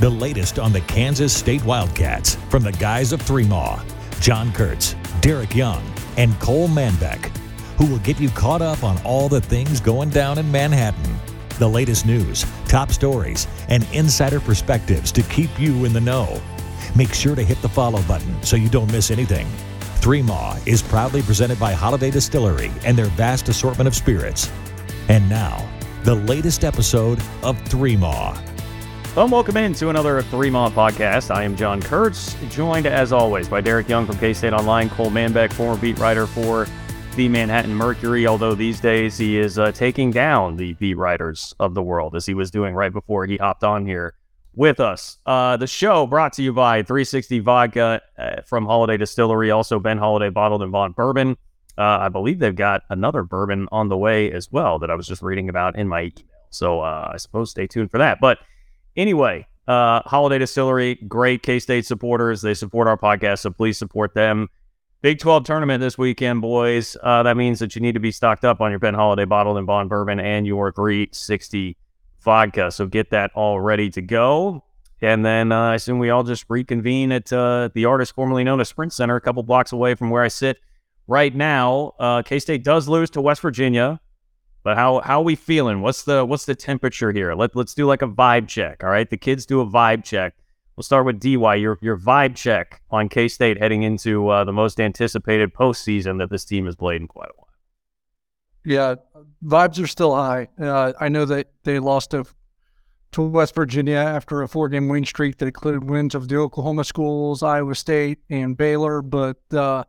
the latest on the Kansas State Wildcats from the guys of Three Maw, John Kurtz, Derek Young, and Cole Manbeck, who will get you caught up on all the things going down in Manhattan. The latest news, top stories, and insider perspectives to keep you in the know. Make sure to hit the follow button so you don't miss anything. Three Maw is proudly presented by Holladay Distillery and their vast assortment of spirits. And now, the latest episode of Three Maw. Well, welcome in to another Three Maw podcast. I am John Kurtz, joined as always by Derek Young from K State Online, Cole Manbeck, former beat writer for the Manhattan Mercury, although these days he is uh, taking down the beat writers of the world as he was doing right before he hopped on here with us. Uh, the show brought to you by 360 Vodka uh, from Holladay Distillery, also Ben Holladay Bottled and Bond Bourbon. Uh, I believe they've got another bourbon on the way as well that I was just reading about in my email. So uh, I suppose stay tuned for that. But anyway, uh, Holladay Distillery, great K State supporters. They support our podcast, so please support them. Big 12 tournament this weekend, boys. Uh, that means that you need to be stocked up on your Ben Holladay Bottled and Bond Bourbon and your 360 vodka. So get that all ready to go. And then uh, I assume we all just reconvene at uh, the artist formerly known as Sprint Center, a couple blocks away from where I sit right now. Uh, K State does lose to West Virginia, but how how are we feeling? What's the what's the temperature here? Let let's do like a vibe check. All right, the kids do a vibe check. We'll start with DY. Your your vibe check on K State heading into uh, the most anticipated postseason that this team has played in quite a while. Yeah, vibes are still high. Uh, I know that they lost to to West Virginia after a four game win streak that included wins of the Oklahoma schools, Iowa State, and Baylor. But uh,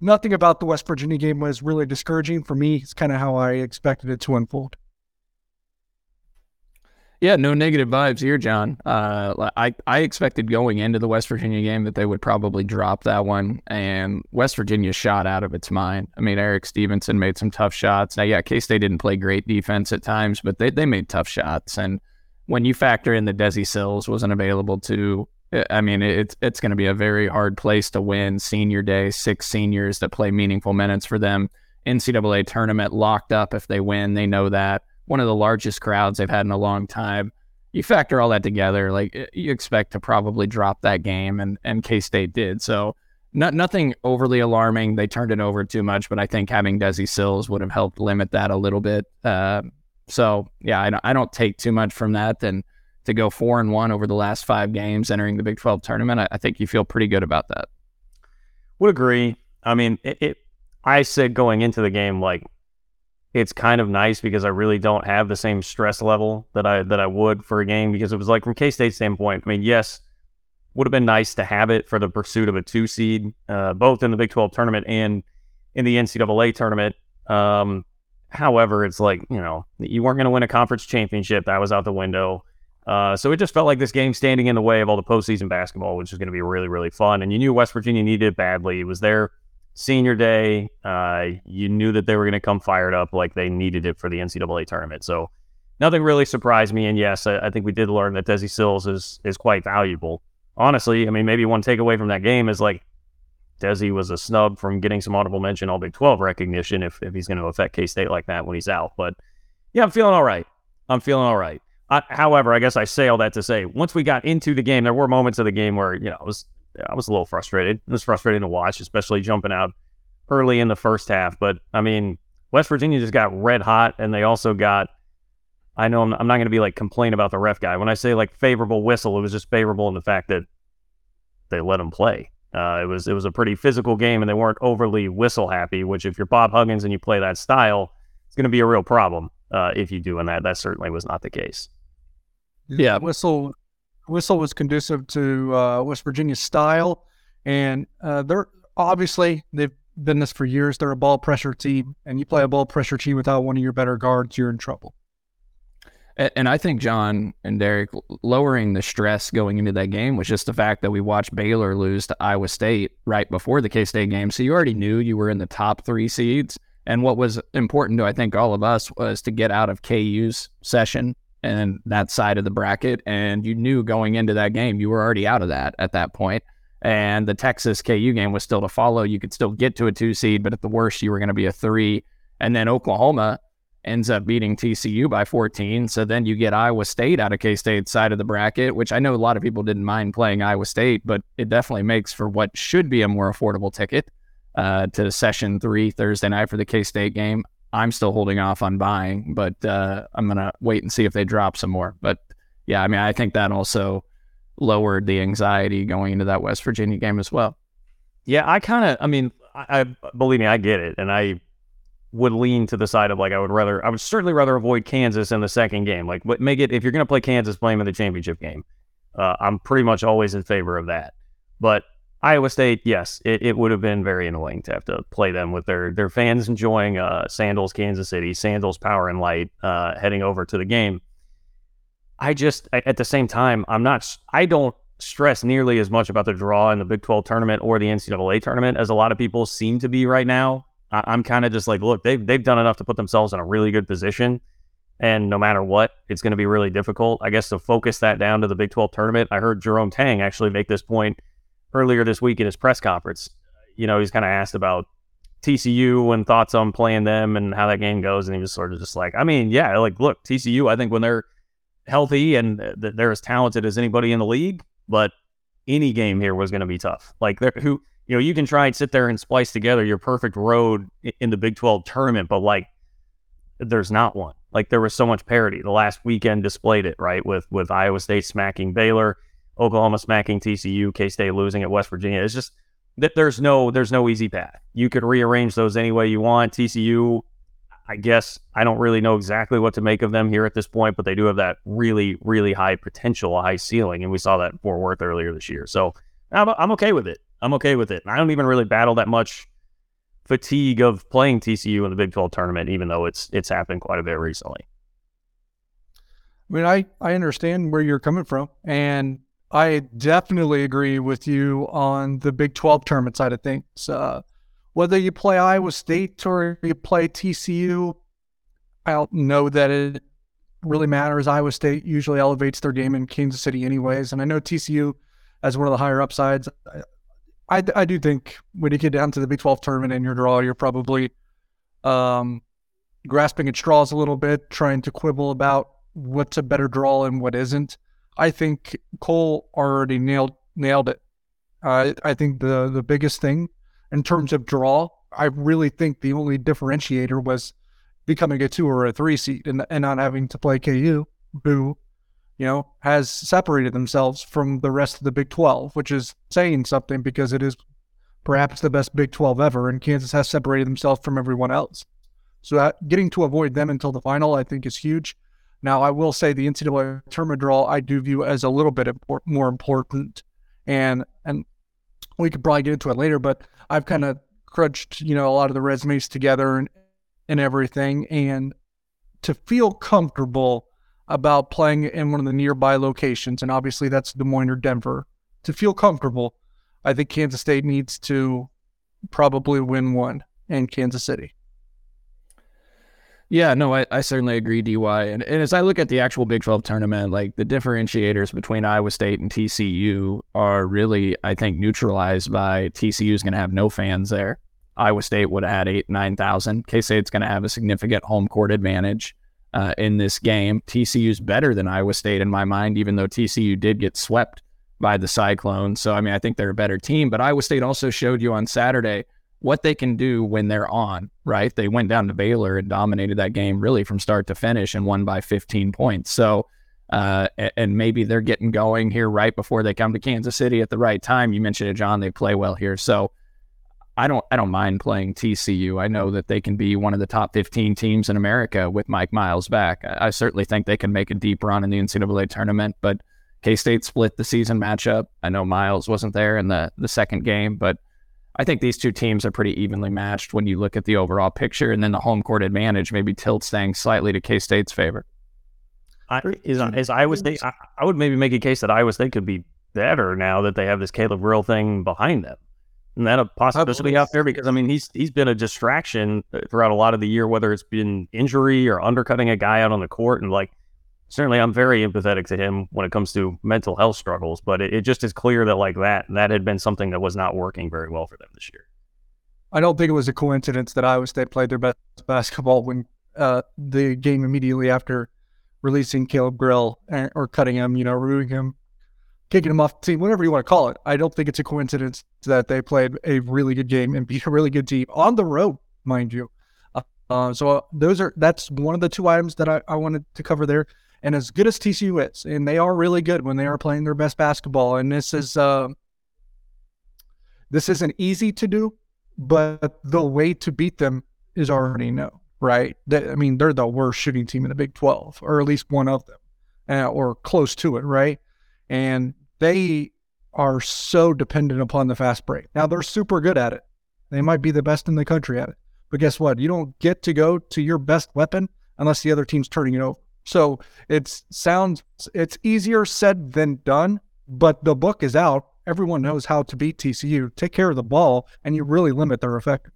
nothing about the West Virginia game was really discouraging for me. It's kind of how I expected it to unfold. Yeah, no negative vibes here, John. Uh, I I expected going into the West Virginia game that they would probably drop that one, and West Virginia shot out of its mind. I mean, Erik Stevenson made some tough shots. Now, yeah, K State didn't play great defense at times, but they they made tough shots. And when you factor in that Desi Sills wasn't available to, I mean, it's it's going to be a very hard place to win senior day. Six seniors that play meaningful minutes for them. NCAA tournament locked up if they win. They know that one of the largest crowds they've had in a long time. You factor all that together, like you expect to probably drop that game, and and K State did. So not, nothing overly alarming. They turned it over too much, but I think having Desi Sills would have helped limit that a little bit. Uh, so yeah, I, don't, I don't take too much from that. And to go four and one over the last five games entering the Big Twelve tournament, I, I think you feel pretty good about that. Would agree. I mean, it, it I said going into the game like it's kind of nice because I really don't have the same stress level that I that I would for a game because it was like from K State standpoint. I mean, yes, would have been nice to have it for the pursuit of a two seed, uh, both in the Big Twelve tournament and in the NCAA tournament. Um, however, it's like you know you weren't going to win a conference championship. That was out the window. Uh, so it just felt like this game standing in the way of all the postseason basketball, which is going to be really, really fun. And you knew West Virginia needed it badly. It was their senior day, uh, you knew that they were going to come fired up like they needed it for the NCAA tournament. So nothing really surprised me. And yes, I, I think we did learn that Desi Sills is is quite valuable. Honestly, I mean, maybe one takeaway from that game is like Desi was a snub from getting some audible mention all Big 12 recognition if, if he's going to affect K State like that when he's out. But yeah, I'm feeling all right. I'm feeling all right. However, I guess I say all that to say, once we got into the game, there were moments of the game where you know I was I was a little frustrated. It was frustrating to watch, especially jumping out early in the first half. But I mean, West Virginia just got red hot, and they also got. I know I'm, I'm not going to be like complain about the ref guy. When I say like favorable whistle, it was just favorable in the fact that they let him play. Uh, it was it was a pretty physical game, and they weren't overly whistle happy. Which, if you're Bob Huggins and you play that style, it's going to be a real problem uh, if you do. And that that certainly was not the case. Yeah, whistle whistle was conducive to uh, West Virginia's style, and uh, they're obviously they've been this for years. They're a ball pressure team, and you play a ball pressure team without one of your better guards, you're in trouble. And I think John and Derek lowering the stress going into that game was just the fact that we watched Baylor lose to Iowa State right before the K State game. So you already knew you were in the top three seeds. And what was important to I think all of us was to get out of KU's session and that side of the bracket. And you knew going into that game you were already out of that at that point. and the Texas KU game was still to follow. You could still get to a two seed, but at the worst, you were going to be a three. And then Oklahoma ends up beating TCU by 14. So then you get Iowa State out of K State's side of the bracket, which I know a lot of people didn't mind playing Iowa State, but it definitely makes for what should be a more affordable ticket uh, to session three Thursday night for the K State game. I'm still holding off on buying, but uh, I'm going to wait and see if they drop some more. But yeah, I mean, I think that also lowered the anxiety going into that West Virginia game as well. Yeah, I kind of, I mean, I, I, believe me, I get it, and I would lean to the side of like I would rather, I would certainly rather avoid Kansas in the second game. Like, what make it if you're going to play Kansas, play them in the championship game. Uh, I'm pretty much always in favor of that. But Iowa State, yes, it, it would have been very annoying to have to play them with their their fans enjoying uh, Sandals Kansas City, Sandals Power and Light, uh, heading over to the game. I just at the same time, I'm not. I don't stress nearly as much about the draw in the Big 12 tournament or the NCAA tournament as a lot of people seem to be right now. I, am kind of just like, look, they've they've done enough to put themselves in a really good position, and no matter what, it's going to be really difficult. I guess to focus that down to the Big 12 tournament. I heard Jerome Tang actually make this point earlier this week in his press conference. You know, he's kind of asked about TCU and thoughts on playing them and how that game goes, and he was sort of just like, I mean, yeah, like look, TCU. I think when they're healthy and they're as talented as anybody in the league, but any game here was going to be tough. Like who you know you can try and sit there and splice together your perfect road in the Big 12 tournament, but like there's not one. Like there was so much parity. The last weekend displayed it right with with Iowa State smacking Baylor, Oklahoma smacking TCU, K State losing at West Virginia. It's just that there's no there's no easy path. You could rearrange those any way you want. TCU I guess I don't really know exactly what to make of them here at this point, but they do have that really, really high potential, high ceiling, and we saw that in Fort Worth earlier this year. So I'm, I'm okay with it. I'm okay with it. I don't even really battle that much fatigue of playing TCU in the Big 12 tournament, even though it's it's happened quite a bit recently. I mean, I, I understand where you're coming from, and I definitely agree with you on the Big 12 tournament side of things. Uh, whether you play Iowa State or you play TCU, I don't know that it really matters. Iowa State usually elevates their game in Kansas City, anyways. And I know TCU, as one of the higher upsides, I, I do think when you get down to the Big 12 tournament in your draw, you're probably um, grasping at straws a little bit, trying to quibble about what's a better draw and what isn't. I think Cole already nailed nailed it. Uh, I think the the biggest thing in terms of draw, I really think the only differentiator was becoming a two or a three seed and, and not having to play KU, who, you know, has separated themselves from the rest of the Big 12, which is saying something because it is perhaps the best Big 12 ever, and Kansas has separated themselves from everyone else. So uh, getting to avoid them until the final, I think, is huge. Now, I will say the NCAA tournament draw I do view as a little bit more important, and and we could probably get into it later, but I've kind of crunched, you know, a lot of the resumes together and, and everything. And to feel comfortable about playing in one of the nearby locations, and obviously that's Des Moines or Denver, to feel comfortable, I think Kansas State needs to probably win one in Kansas City. Yeah, no, I, I certainly agree, DY. And, and as I look at the actual Big 12 tournament, like the differentiators between Iowa State and TCU are really, I think, neutralized by TCU is going to have no fans there. Iowa State would add eight, 9,000. K State's going to have a significant home court advantage. uh, in this game. TCU's better than Iowa State in my mind, even though TCU did get swept by the Cyclones. So, I mean, I think they're a better team. But Iowa State also showed you on Saturday what they can do when they're on, right? They went down to Baylor and dominated that game really from start to finish and won by 15 points. So, uh, and maybe they're getting going here right before they come to Kansas City at the right time. You mentioned it, John. They play well here, so I don't I don't mind playing TCU. I know that they can be one of the top 15 teams in America with Mike Miles back. I, I certainly think they can make a deep run in the NCAA tournament, but K State split the season matchup. I know Miles wasn't there in the the second game, but I think these two teams are pretty evenly matched when you look at the overall picture, and then the home court advantage maybe tilts things slightly to K State's favor. I, is, is Iowa State? I, I, would maybe make a case that Iowa State could be better now that they have this Caleb Grill thing behind them. And that a possibility out there because I mean he's he's been a distraction uh, throughout a lot of the year, whether it's been injury or undercutting a guy out on the court, and like certainly I'm very empathetic to him when it comes to mental health struggles. But it, it just is clear that like that that had been something that was not working very well for them this year. I don't think it was a coincidence that Iowa State played their best basketball when uh, the game immediately after releasing Caleb Grill or cutting him, you know, removing him, kicking him off the team, whatever you want to call it. I don't think it's a coincidence that they played a really good game and beat a really good team on the road, mind you. Uh, so uh, those are that's one of the two items that I, I wanted to cover there. And as good as TCU is, and they are really good when they are playing their best basketball, and this is uh, this isn't easy to do, but the way to beat them is already known right? They, I mean, they're the worst shooting team in the Big 12, or at least one of them, uh, or close to it, right? And they are so dependent upon the fast break. Now, they're super good at it. They might be the best in the country at it. But guess what? You don't get to go to your best weapon unless the other team's turning it over. So it sounds it's easier said than done, but the book is out. Everyone knows how to beat TCU. Take care of the ball, and you really limit their effectiveness.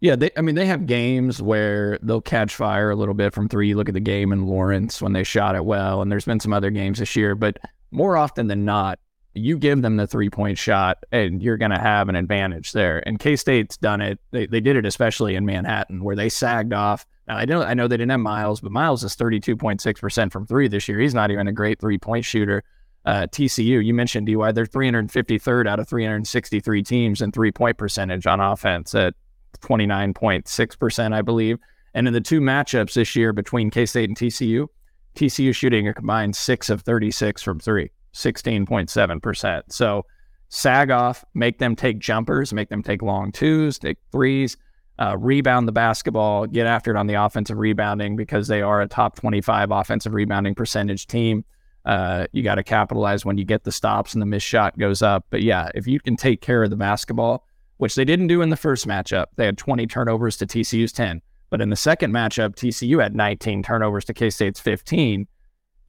Yeah, they, I mean, they have games where they'll catch fire a little bit from three. You look at the game in Lawrence when they shot it well, and there's been some other games this year, but more often than not, you give them the three point shot and you're going to have an advantage there. And K State's done it. They, they did it especially in Manhattan where they sagged off. Now, I know I know they didn't have Miles, but Miles is 32.6% from three this year. He's not even a great three point shooter. Uh, TCU, you mentioned DY, they're 353rd out of 363 teams in three point percentage on offense at 29.6%, I believe. And in the two matchups this year between K State and TCU, TCU shooting a combined six of 36 from three, 16.7%. So sag off, make them take jumpers, make them take long twos, take threes, uh, rebound the basketball, get after it on the offensive rebounding because they are a top 25 offensive rebounding percentage team. Uh, you got to capitalize when you get the stops and the missed shot goes up. But yeah, if you can take care of the basketball, which they didn't do in the first matchup. They had 20 turnovers to TCU's 10. But in the second matchup, TCU had 19 turnovers to K State's 15.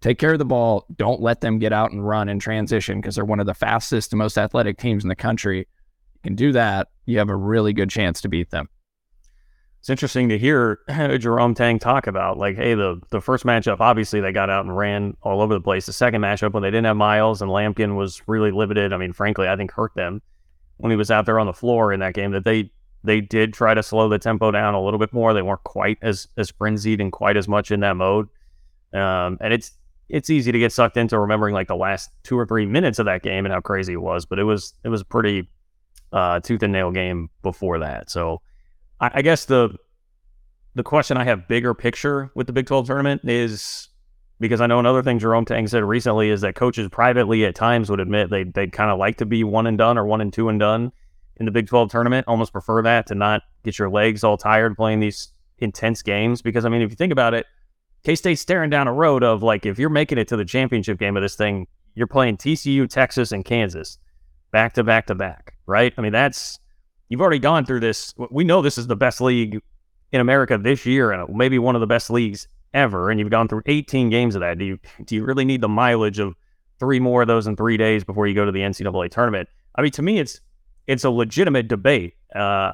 Take care of the ball. Don't let them get out and run in transition because they're one of the fastest and most athletic teams in the country. You can do that. You have a really good chance to beat them. It's interesting to hear Jerome Tang talk about like, hey, the the first matchup, obviously they got out and ran all over the place. The second matchup, when they didn't have Miles and Lampkin was really limited. I mean, frankly, I think hurt them when he was out there on the floor in that game that they they did try to slow the tempo down a little bit more. They weren't quite as as frenzied and quite as much in that mode. Um, and it's it's easy to get sucked into remembering like the last two or three minutes of that game and how crazy it was. But it was it was a pretty uh, tooth and nail game before that. So I, I guess the the question I have bigger picture with the Big 12 tournament is because I know another thing Jerome Tang said recently is that coaches privately at times would admit they they kind of like to be one and done or one and two and done in the Big 12 tournament. Almost prefer that to not get your legs all tired playing these intense games. Because I mean, if you think about it, K State's staring down a road of like if you're making it to the championship game of this thing, you're playing TCU, Texas, and Kansas back to back to back, right? I mean, that's you've already gone through this. We know this is the best league in America this year, and maybe one of the best leagues ever, and you've gone through 18 games of that, do you do you really need the mileage of three more of those in three days before you go to the NCAA tournament? I mean, to me, it's it's a legitimate debate. Uh,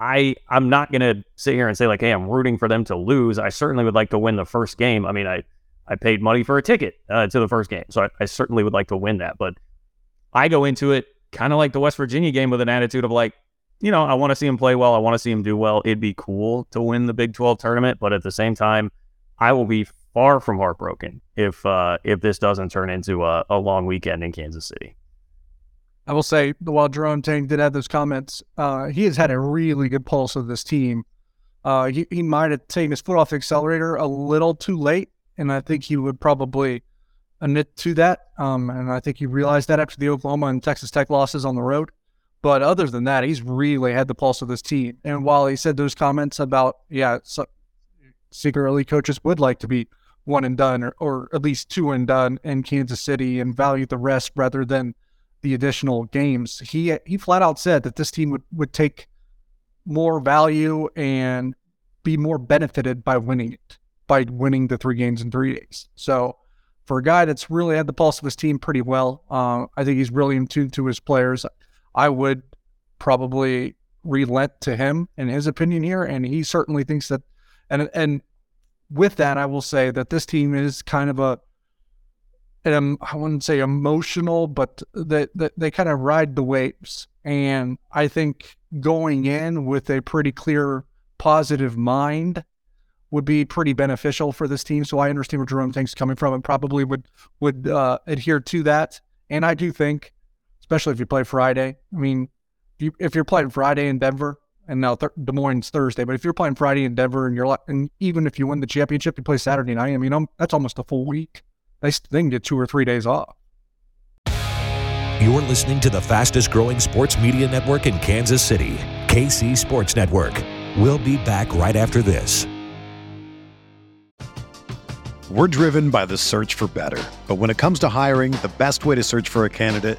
I I'm not gonna sit here and say like, hey, I'm rooting for them to lose. I certainly would like to win the first game. I mean, I I paid money for a ticket uh, to the first game, so I, I certainly would like to win that. But I go into it kind of like the West Virginia game with an attitude of like, you know, I want to see him play well. I want to see him do well. It'd be cool to win the Big 12 tournament, but at the same time, I will be far from heartbroken if uh, if this doesn't turn into a, a long weekend in Kansas City. I will say, while Jerome Tang did have those comments, uh, he has had a really good pulse of this team. Uh, he, he might have taken his foot off the accelerator a little too late, and I think he would probably admit to that. Um, and I think he realized that after the Oklahoma and Texas Tech losses on the road. But other than that, he's really had the pulse of this team. And while he said those comments about, yeah, so, secretly coaches would like to be one and done or, or at least two and done in Kansas City and value the rest rather than the additional games. He he flat out said that this team would, would take more value and be more benefited by winning it, by winning the three games in three days. So for a guy that's really had the pulse of his team pretty well, uh, I think he's really in tune to his players. I would probably relent to him and his opinion here, and he certainly thinks that. And and with that, I will say that this team is kind of a, an, I wouldn't say emotional, but that they, they kind of ride the waves. And I think going in with a pretty clear positive mind would be pretty beneficial for this team. So I understand where Jerome Tang's coming from and probably would would uh, adhere to that. And I do think, especially if you play Friday, I mean, if, you, if you're playing Friday in Denver, and now th- Des Moines Thursday. But if you're playing Friday in Denver and you're like, and even if you win the championship, you play Saturday night. I mean, I'm, that's almost a full week. They, they can get two or three days off. You're listening to the fastest growing sports media network in Kansas City, KC Sports Network. We'll be back right after this. We're driven by the search for better. But when it comes to hiring, the best way to search for a candidate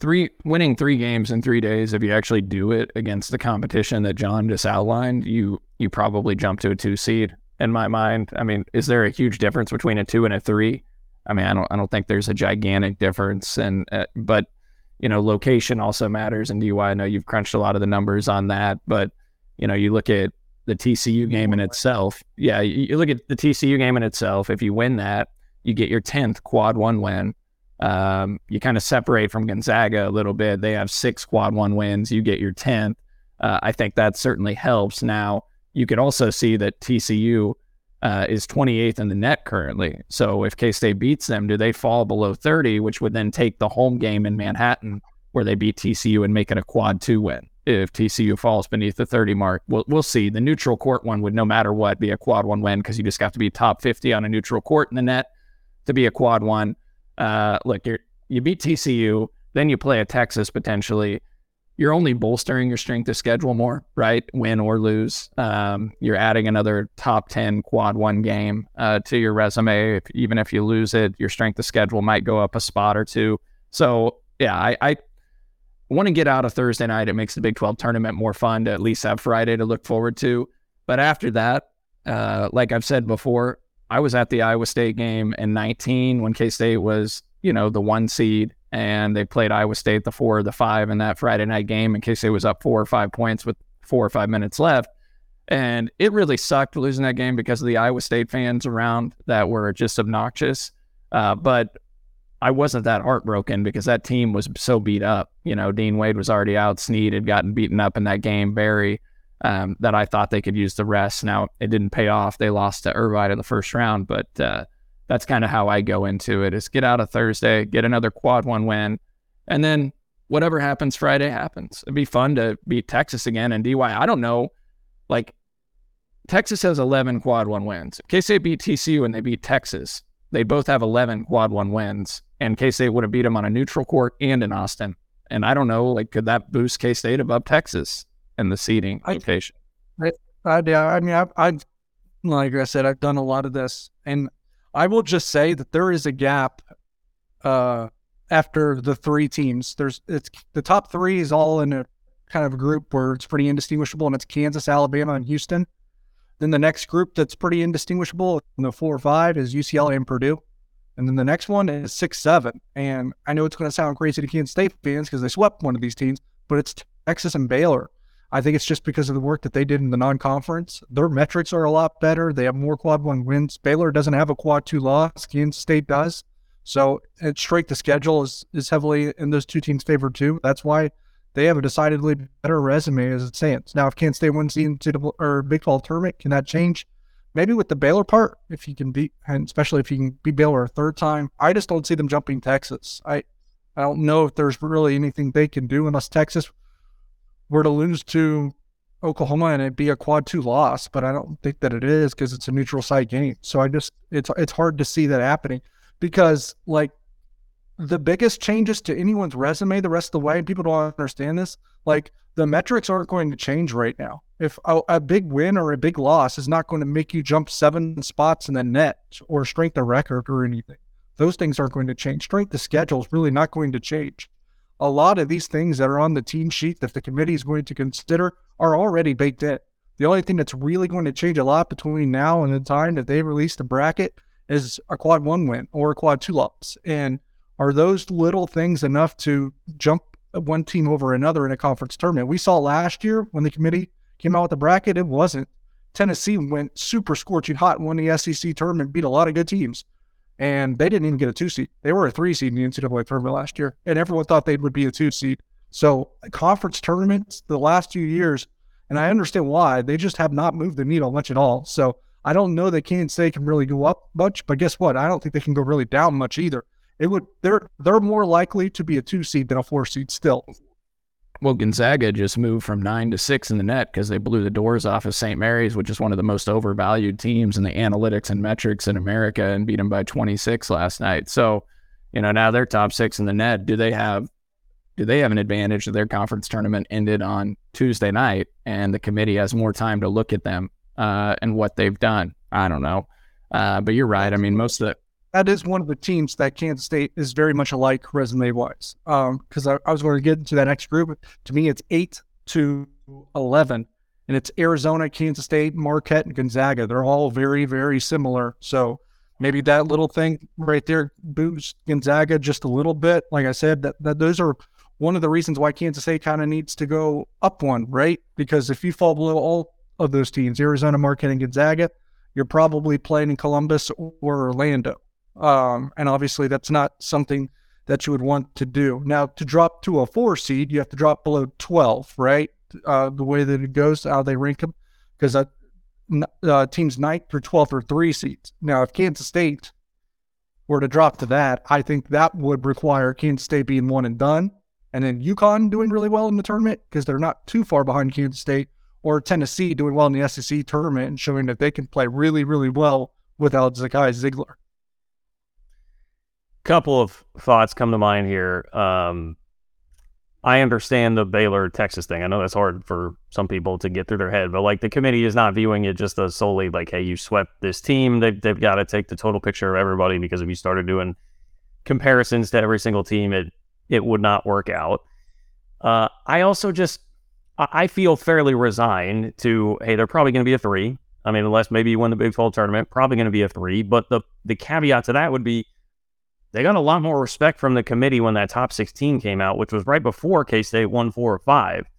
three winning three games in three days. If you actually do it against the competition that John just outlined, you you probably jump to a two seed. In my mind, I mean, is there a huge difference between a two and a three? I mean, I don't I don't think there's a gigantic difference, and uh, but you know, location also matters and DY. I know you've crunched a lot of the numbers on that, but you know, you look at the TCU game in itself. Yeah, you, you look at the TCU game in itself. If you win that, you get your 10th quad one win. Um, you kind of separate from Gonzaga a little bit. They have six quad one wins. You get your 10th. Uh, I think that certainly helps. Now, you could also see that TCU uh, is 28th in the net currently. So if K State beats them, do they fall below 30, which would then take the home game in Manhattan where they beat TCU and make it a quad two win? if TCU falls beneath the 30 mark. We'll, we'll see. The neutral court one would, no matter what, be a quad one win because you just have to be top 50 on a neutral court in the net to be a quad one. Uh, look, you you beat TCU, then you play a Texas potentially. You're only bolstering your strength of schedule more, right? Win or lose. Um, you're adding another top 10 quad one game uh, to your resume. If, even if you lose it, your strength of schedule might go up a spot or two. So, yeah, I, I want to get out of Thursday night. It makes the Big 12 tournament more fun to at least have Friday to look forward to. But after that, uh, like I've said before, I was at the Iowa State game in 19 when K State was, you know, the one seed and they played Iowa State the four or the five in that Friday night game in K State was up four or five points with four or five minutes left. And it really sucked losing that game because of the Iowa State fans around that were just obnoxious. Uh, but I wasn't that heartbroken because that team was so beat up. You know, Dean Wade was already out. Sneed had gotten beaten up in that game. Barry, um, that I thought they could use the rest. Now it didn't pay off. They lost to Irvine in the first round, but uh, that's kind of how I go into it: is get out of Thursday, get another quad one win, and then whatever happens Friday happens. It'd be fun to beat Texas again and DY. I don't know, like Texas has 11 quad one wins. In case they beat TCU and they beat Texas, they both have 11 quad one wins and K State would have beat them on a neutral court and in Austin. And I don't know, like, could that boost K State above Texas in the seating I, location? I, I, yeah, I mean, I've, I've, like I said, I've done a lot of this, and I will just say that there is a gap uh, after the three teams. There's it's the top three is all in a kind of group where it's pretty indistinguishable, and it's Kansas, Alabama, and Houston. Then the next group that's pretty indistinguishable, in the four or five, is UCLA and Purdue. And then the next one is six seven. And I know it's going to sound crazy to Kansas State fans because they swept one of these teams, but it's Texas and Baylor. I think it's just because of the work that they did in the non-conference. Their metrics are a lot better. They have more quad one wins. Baylor doesn't have a quad two loss. Kansas State does. So it's straight the schedule is is heavily in those two teams' favor too. That's why they have a decidedly better resume as it stands. Now, if Kansas State wins the NCAA or Big 12 tournament, can that change? maybe with the Baylor part, if you can beat, and especially if you can beat Baylor a third time, I just don't see them jumping Texas. I, I don't know if there's really anything they can do unless Texas were to lose to Oklahoma and it be a quad two loss, but I don't think that it is because it's a neutral site game. So I just it's it's hard to see that happening because like the biggest changes to anyone's resume the rest of the way, and people don't understand this, like the metrics aren't going to change right now. If a, a, big win or a big loss is not going to make you jump seven spots in the net or strength of record or anything, those things aren't going to change. Strength of schedule is really not going to change. A lot of these things that are on the team sheet that the committee is going to consider are already baked in. The only thing that's really going to change a lot between now and the time that they release the bracket is a quad one win or a quad two loss. And are those little things enough to jump one team over another in a conference tournament. We saw last year when the committee came out with the bracket, it wasn't. Tennessee went super scorching hot won the SEC tournament, beat a lot of good teams. And they didn't even get a two seed. They were a three seed in the NCAA tournament last year. And everyone thought they would be a two seed. So conference tournaments the last few years, and I understand why, they just have not moved the needle much at all. So I don't know that Kansas State can really go up much, but guess what? I don't think they can go really down much either it would they're they're more likely to be a two seed than a four seed still. Well, Gonzaga just moved from nine to six in the net because they blew the doors off of St. Mary's, which is one of the most overvalued teams in the analytics and metrics in America, and beat them by 26 last night. So, you know, now they're top six in the net. Do they have do they have an advantage that their conference tournament ended on Tuesday night and the committee has more time to look at them uh, and what they've done? I don't know. Uh, but you're right. I mean, most of the that is one of the teams that Kansas State is very much alike resume wise. Because um, I, I, was going to get into that next group. To me, it's eight to eleven, and it's Arizona, Kansas State, Marquette, and Gonzaga. They're all very, very similar. So maybe that little thing right there boosts Gonzaga just a little bit. Like I said, that, that those are one of the reasons why Kansas State kind of needs to go up one, right? Because if you fall below all of those teams, Arizona, Marquette, and Gonzaga, you're probably playing in Columbus or Orlando. Um, and obviously, that's not something that you would want to do. Now, to drop to a four seed, you have to drop below 12, right? Uh, the way that it goes, how they rank them, because uh, teams ninth through 12th are three seeds. Now, if Kansas State were to drop to that, I think that would require Kansas State being one and done and then UConn doing really well in the tournament because they're not too far behind Kansas State, or Tennessee doing well in the SEC tournament and showing that they can play really, really well without Zakai Zeigler. Couple of thoughts come to mind here. Um, I understand the Baylor Texas thing. I know that's hard for some people to get through their head, but like the committee is not viewing it just as solely like, hey, you swept this team. They've, they've got to take the total picture of everybody because if you started doing comparisons to every single team, it it would not work out. Uh, I also just I feel fairly resigned to hey, they're probably going to be a three. I mean, unless maybe you win the Big 12 tournament, probably going to be a three. But the the caveat to that would be they got a lot more respect from the committee when that top 16 came out, which was right before K State won four or five,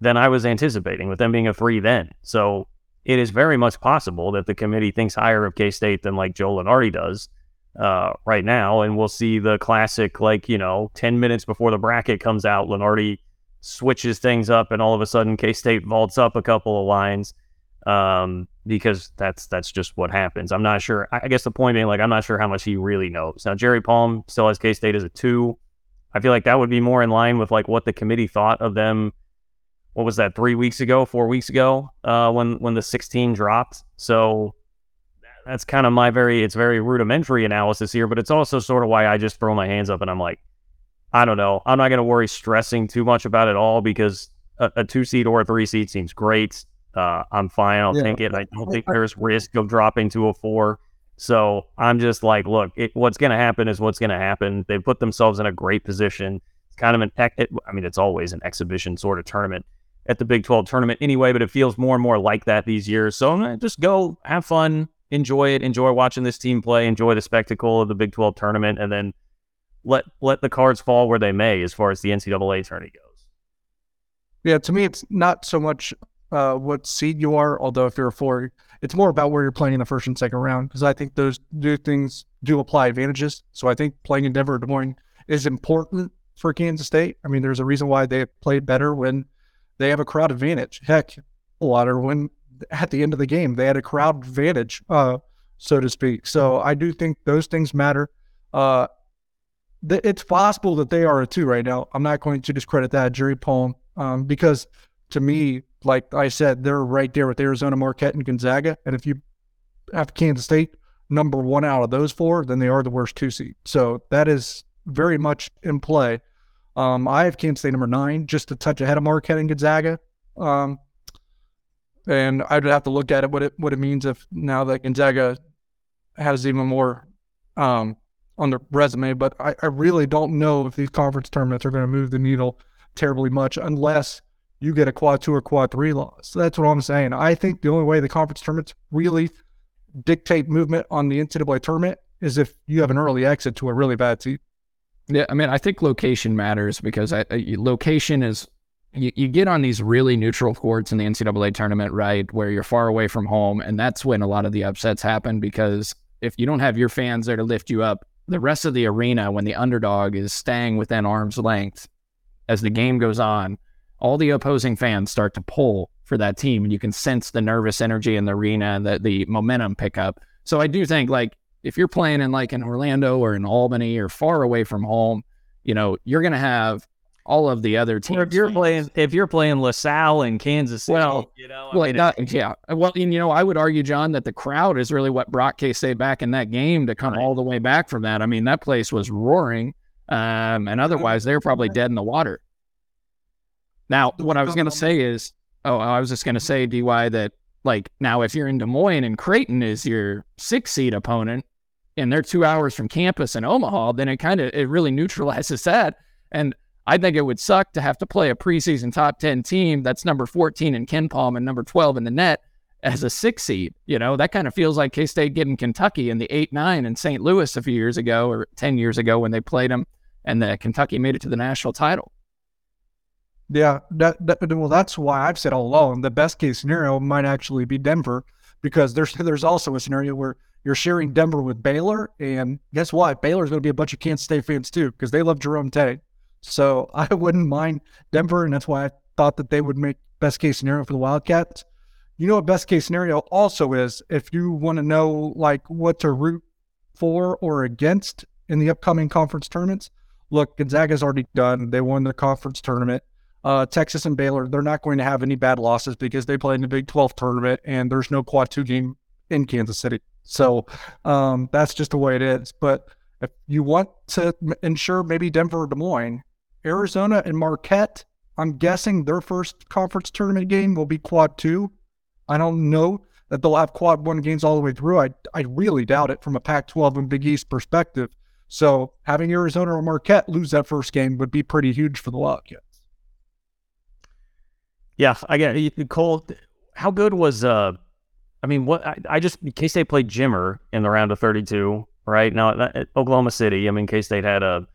than I was anticipating with them being a three then. So it is very much possible that the committee thinks higher of K State than like Joe Lunardi does uh, right now, and we'll see the classic like you know ten minutes before the bracket comes out, Lunardi switches things up, and all of a sudden K State vaults up a couple of lines um, because that's that's just what happens. I'm not sure. I guess the point being like I'm not sure how much he really knows. Now Jerry Palm still has K State as a two. I feel like that would be more in line with like what the committee thought of them. What was that? Three weeks ago, four weeks ago, uh, when when the 16 dropped. So that's kind of my very it's very rudimentary analysis here, but it's also sort of why I just throw my hands up and I'm like, I don't know. I'm not going to worry stressing too much about it all because a, a two seed or a three seed seems great. Uh, I'm fine. I'll yeah. take it. I don't think there's risk of dropping to a four. So I'm just like, look, it, what's going to happen is what's going to happen. They put themselves in a great position. It's kind of an, it, I mean, it's always an exhibition sort of tournament at the Big 12 tournament anyway, but it feels more and more like that these years. So I'm gonna just go have fun, enjoy it, enjoy watching this team play, enjoy the spectacle of the Big 12 tournament, and then let let the cards fall where they may as far as the NCAA tourney goes. Yeah, to me, it's not so much uh, what seed you are, although if you're a four, it's more about where you're playing in the first and second round because I think those do things do apply advantages. So I think playing in Denver Des Moines is important for Kansas State. I mean, there's a reason why they played better when they have a crowd advantage. Heck, water when at the end of the game. They had a crowd advantage, uh, so to speak. So I do think those things matter. Uh, it's possible that they are a two right now. I'm not going to discredit that, Jerry Palm, um, because to me, like I said, they're right there with Arizona, Marquette, and Gonzaga. And if you have Kansas State number one out of those four, then they are the worst two seed. So that is very much in play. Um, I have Kansas State number nine, just a touch ahead of Marquette and Gonzaga. Um, and I'd have to look at it what it what it means if now that Gonzaga has even more um, on their resume. But I, I really don't know if these conference tournaments are going to move the needle terribly much unless you get a quad two or quad three loss. That's what I'm saying. I think the only way the conference tournaments really dictate movement on the NCAA tournament is if you have an early exit to a really bad team. Yeah, I mean, I think location matters because I, I, location is you, you get on these really neutral courts in the NCAA tournament, right, where you're far away from home. And that's when a lot of the upsets happen because if you don't have your fans there to lift you up, the rest of the arena, when the underdog is staying within arm's length as the game goes on, all the opposing fans start to pull for that team. And you can sense the nervous energy in the arena and the, the momentum pick up. So I do think, like, if you're playing in like in Orlando or in Albany or far away from home, you know, you're going to have all of the other teams. Or if you're playing, if you're playing LaSalle in Kansas City, well, you know, well, mean, not, yeah. Well, and you know, I would argue, John, that the crowd is really what brought K State back in that game to come right. all the way back from that. I mean, that place was roaring, um, and otherwise they're probably dead in the water. Now, what I was going to say is, oh, I was just going to say, Dy, that like now if you're in Des Moines and Creighton is your six seed opponent, and they're two hours from campus in Omaha, then it kind of it really neutralizes that. And I think it would suck to have to play a preseason top 10 team that's number 14 in KenPom and number 12 in the net as a six seed. You know, that kind of feels like K State getting Kentucky in the 8 9 in St. Louis a few years ago or 10 years ago when they played them and the Kentucky made it to the national title. Yeah, that, that, well, that's why I've said all along the best case scenario might actually be Denver because there's there's also a scenario where you're sharing Denver with Baylor, and guess what? Baylor's going to be a bunch of Kansas State fans too because they love Jerome Tang. So I wouldn't mind Denver, and that's why I thought that they would make best case scenario for the Wildcats. You know what best case scenario also is if you want to know like what to root for or against in the upcoming conference tournaments. look, Gonzaga's already done. They won the conference tournament. Uh, Texas and Baylor, they're not going to have any bad losses because they play in the Big 12 tournament and there's no quad two game in Kansas City. So um, that's just the way it is. But if you want to ensure maybe Denver or Des Moines, Arizona and Marquette, I'm guessing their first conference tournament game will be quad two. I don't know that they'll have quad one games all the way through. I, I really doubt it from a Pac 12 and Big East perspective. So having Arizona or Marquette lose that first game would be pretty huge for the Wildcats. Yeah, I get Cole. How good was uh? I mean, what I, I just K State played Jimmer in the round of 32, right? Now that, Oklahoma City. I mean, K State had a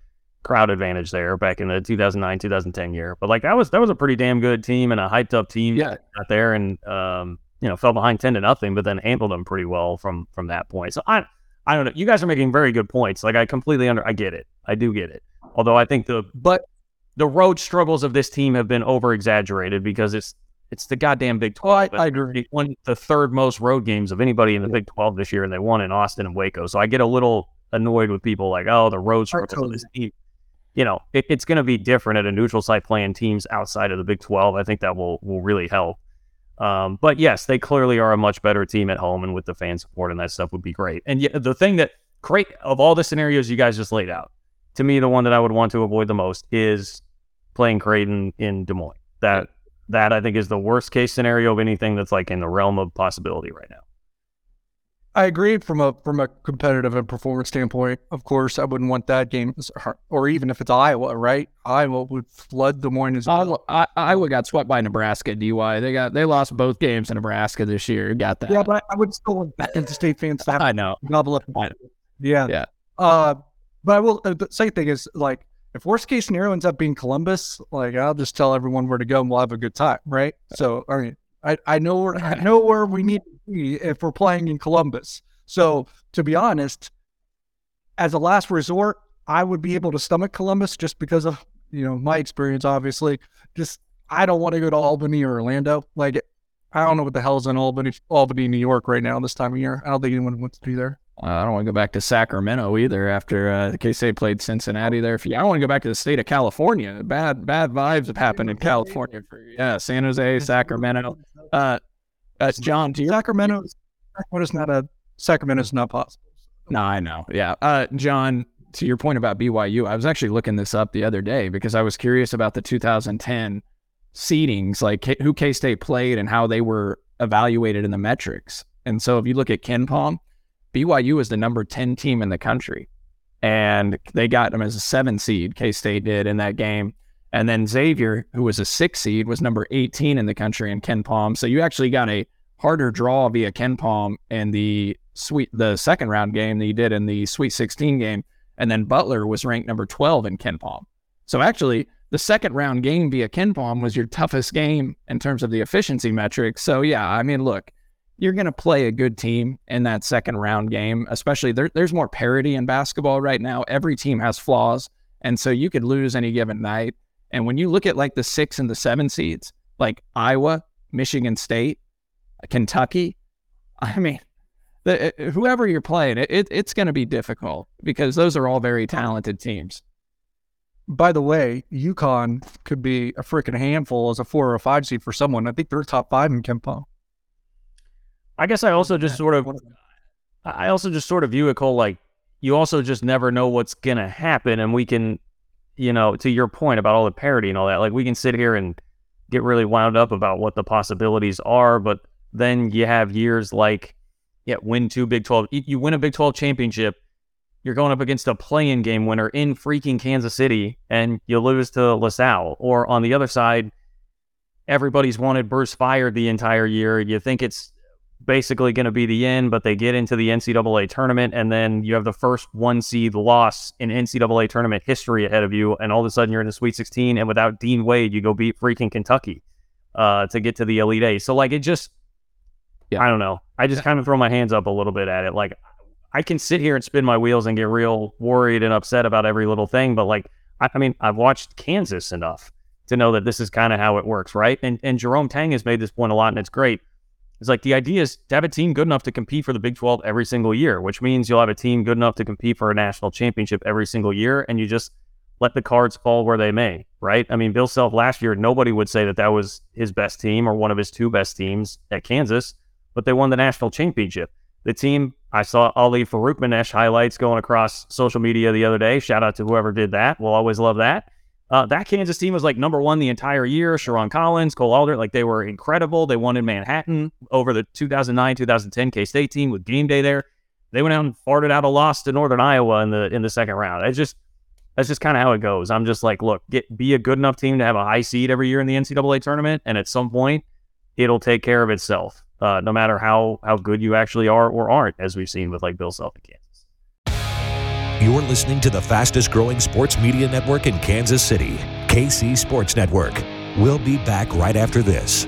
crowd advantage there back in the 2009 2010 year, but like that was that was a pretty damn good team and a hyped up team. Yeah, out there and um, you know fell behind 10 to nothing, but then handled them pretty well from from that point. So I I don't know. You guys are making very good points. Like I completely under I get it. I do get it. Although I think the but the road struggles of this team have been over exaggerated because it's it's the goddamn Big 12. Oh, I, I agree. They won the third most road games of anybody in the Big 12 this year, and they won in Austin and Waco. So I get a little annoyed with people like, oh, the road struggles of this team. You know, it, it's going to be different at a neutral site playing teams outside of the Big 12. I think that will will really help. Um, but yes, they clearly are a much better team at home, and with the fan support and that stuff would be great. And yeah, the thing that great of all the scenarios you guys just laid out, to me, the one that I would want to avoid the most is playing Creighton in Des Moines. That that I think is the worst case scenario of anything that's like in the realm of possibility right now. I agree from a from a competitive and performance standpoint. Of course, I wouldn't want that game, or even if it's Iowa, right? Iowa would flood Des Moines as well. Iowa, Iowa got swept by Nebraska. DY they got they lost both games in Nebraska this year. Got that? Yeah, but I would still want Kansas State fans to have. I know. Gobble up. Yeah, yeah. Uh, but I will. Uh, the second thing is like if worst case scenario ends up being Columbus, like I'll just tell everyone where to go and we'll have a good time, right? So, I mean, I, I know where I know where we need to be if we're playing in Columbus. So, to be honest, as a last resort, I would be able to stomach Columbus just because of you know my experience. Obviously, just I don't want to go to Albany or Orlando. Like, I don't know what the hell's in Albany, Albany, New York right now this time of year. I don't think anyone wants to be there. Uh, I don't want to go back to Sacramento either after uh, K State played Cincinnati there. I don't want to go back to the state of California. Bad bad vibes have happened in California. For, yeah, San Jose, Sacramento. Uh, uh, John, to your Sacramento, Sacramento's not a Sacramento's not possible. No, I know. Yeah, uh, John. To your point about BYU, I was actually looking this up the other day because I was curious about the 2010 seedings, like who K State played and how they were evaluated in the metrics. And so if you look at KenPom, BYU was the number 10 team in the country. And they got them as a seven seed, K State did in that game. And then Xavier, who was a six seed, was number 18 in the country in KenPom. So you actually got a harder draw via KenPom in the sweet the second round game that you did in the Sweet 16 game. And then Butler was ranked number 12 in KenPom. So actually, the second round game via KenPom was your toughest game in terms of the efficiency metrics. So yeah, I mean, look, you're going to play a good team in that second round game, especially there, there's more parity in basketball right now. Every team has flaws. And so you could lose any given night. And when you look at like the six and the seven seeds, like Iowa, Michigan State, Kentucky, I mean, the, uh, whoever you're playing, it, it's going to be difficult because those are all very talented teams. By the way, UConn could be a freaking handful as a four or a five seed for someone. I think they're top five in KenPom. I guess I also just sort of, I also just sort of view it, Cole, like you also just never know what's going to happen. And we can, you know, to your point about all the parity and all that, like we can sit here and get really wound up about what the possibilities are. But then you have years like, yeah, win two Big 12. You win a Big 12 championship. You're going up against a play-in game winner in freaking Kansas City and you lose to LaSalle. Or on the other side, everybody's wanted Bruce fired the entire year. You think it's basically going to be the end, but they get into the NCAA tournament, and then you have the first one seed loss in NCAA tournament history ahead of you, and all of a sudden you're in the Sweet 16, and without Dean Wade, you go beat freaking Kentucky uh, to get to the Elite Eight. So like it just, yeah. I don't know. I just kind of throw my hands up a little bit at it. Like I can sit here and spin my wheels and get real worried and upset about every little thing, but like I, I mean, I've watched Kansas enough to know that this is kind of how it works, right? And and Jerome Tang has made this point a lot, and it's great it's like the idea is to have a team good enough to compete for the Big 12 every single year, which means you'll have a team good enough to compete for a national championship every single year. And you just let the cards fall where they may, right? I mean, Bill Self last year, nobody would say that that was his best team or one of his two best teams at Kansas, but they won the national championship. The team, I saw Ali Farokhmanesh highlights going across social media the other day. Shout out to whoever did that. We'll always love that. Uh, that Kansas team was like number one the entire year. Sherron Collins, Cole Aldrich, like they were incredible. They won in Manhattan over the 2009 2010 K State team with game day there. They went out and farted out a loss to Northern Iowa in the in the second round. It's just that's just kind of how it goes. I'm just like, look, get be a good enough team to have a high seed every year in the NCAA tournament, and at some point, it'll take care of itself. Uh, no matter how how good you actually are or aren't, as we've seen with like Bill Self in Kansas. You're listening to the fastest growing sports media network in Kansas City, KC Sports Network. We'll be back right after this.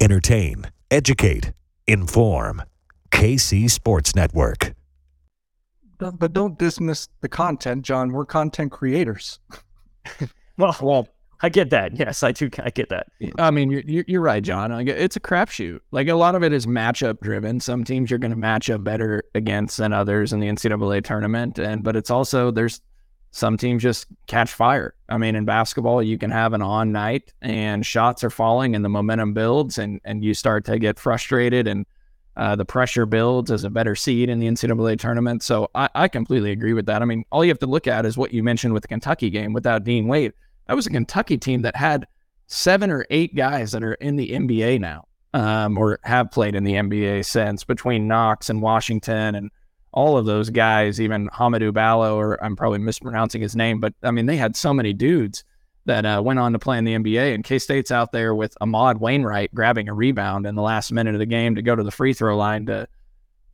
entertain, educate, inform. KC Sports Network. But don't dismiss the content, John. We're content creators. well, well, I get that. Yes, I do. I get that. I mean, you're you're right, John. Like, it's a crapshoot. Like a lot of it is matchup driven. Some teams you're going to match up better against than others in the NCAA tournament, and but it's also there's some teams just catch fire. I mean, in basketball, you can have an on night and shots are falling and the momentum builds and, and you start to get frustrated and uh, the pressure builds as a better seed in the NCAA tournament. So I, I completely agree with that. I mean, all you have to look at is what you mentioned with the Kentucky game without Dean Wade. That was a Kentucky team that had seven or eight guys that are in the NBA now um, or have played in the NBA since between Knox and Washington and all of those guys, even Hamidou Ballo, or I'm probably mispronouncing his name, but I mean, they had so many dudes that uh, went on to play in the NBA. And K State's out there with Ahmad Wainwright grabbing a rebound in the last minute of the game to go to the free throw line to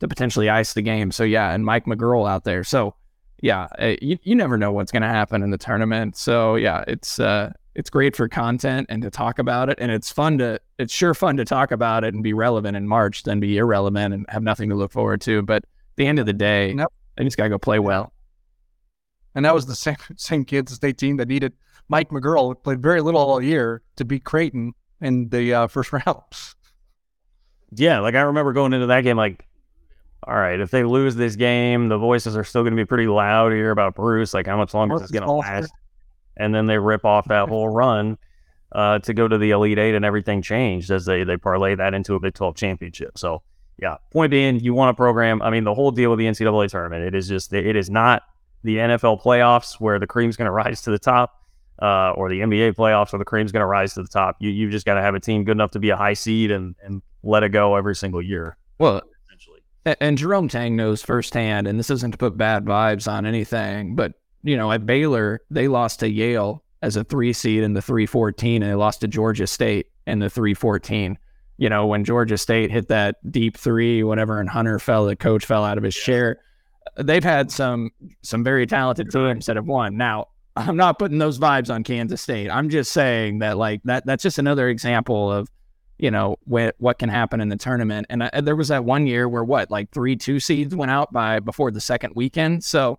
to potentially ice the game. So yeah, and Mike McGuirl out there. So yeah, uh, you, you never know what's going to happen in the tournament. So yeah, it's uh, it's great for content and to talk about it, and it's fun to it's sure fun to talk about it and be relevant in March than be irrelevant and have nothing to look forward to. But the end of the day, nope. they just got to go play well. And that was the same same Kansas State team that needed Mike McGuirl, played very little all year to beat Creighton in the uh, first round. Yeah, like I remember going into that game, like, all right, if they lose this game, the voices are still going to be pretty loud here about Bruce. Like, how much longer is this going to last? And then they rip off that whole run uh, to go to the Elite Eight, and everything changed as they they parlay that into a Big 12 championship. So yeah. Point being, you want a program. I mean, the whole deal with the NCAA tournament, it is just, it is not the NFL playoffs where the cream's going to rise to the top, uh, or the NBA playoffs where the cream's going to rise to the top. You you just got to have a team good enough to be a high seed and and let it go every single year. Well, essentially. And Jerome Tang knows firsthand, and this isn't to put bad vibes on anything, but you know, at Baylor, they lost to Yale as a three seed in the 314, and they lost to Georgia State in the 314 you know, when Georgia State hit that deep three, whatever, and Hunter fell, the coach fell out of his chair. They've had some some very talented teams that have won. Now, I'm not putting those vibes on Kansas State. I'm just saying that like that that's just another example of you know what what can happen in the tournament. And I, there was that one year where what like three two seeds went out by before the second weekend. So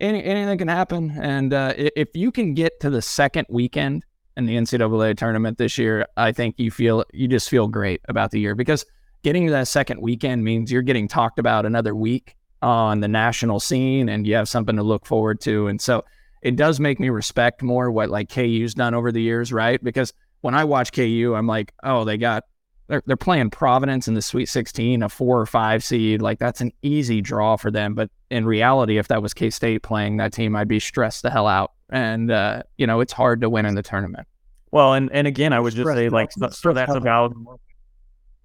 any, anything can happen. And uh, if you can get to the second weekend in the NCAA tournament this year, I think you feel you just feel great about the year because getting to that second weekend means you're getting talked about another week on the national scene and you have something to look forward to. And so it does make me respect more what like KU's done over the years, right? Because when I watch KU, I'm like, oh, they got they're they're playing Providence in the Sweet 16, a four or five seed. Like that's an easy draw for them. But in reality, if that was K State playing that team, I'd be stressed the hell out. And uh, you know, it's hard to win in the tournament. Well, and and again, I would just say like so that's about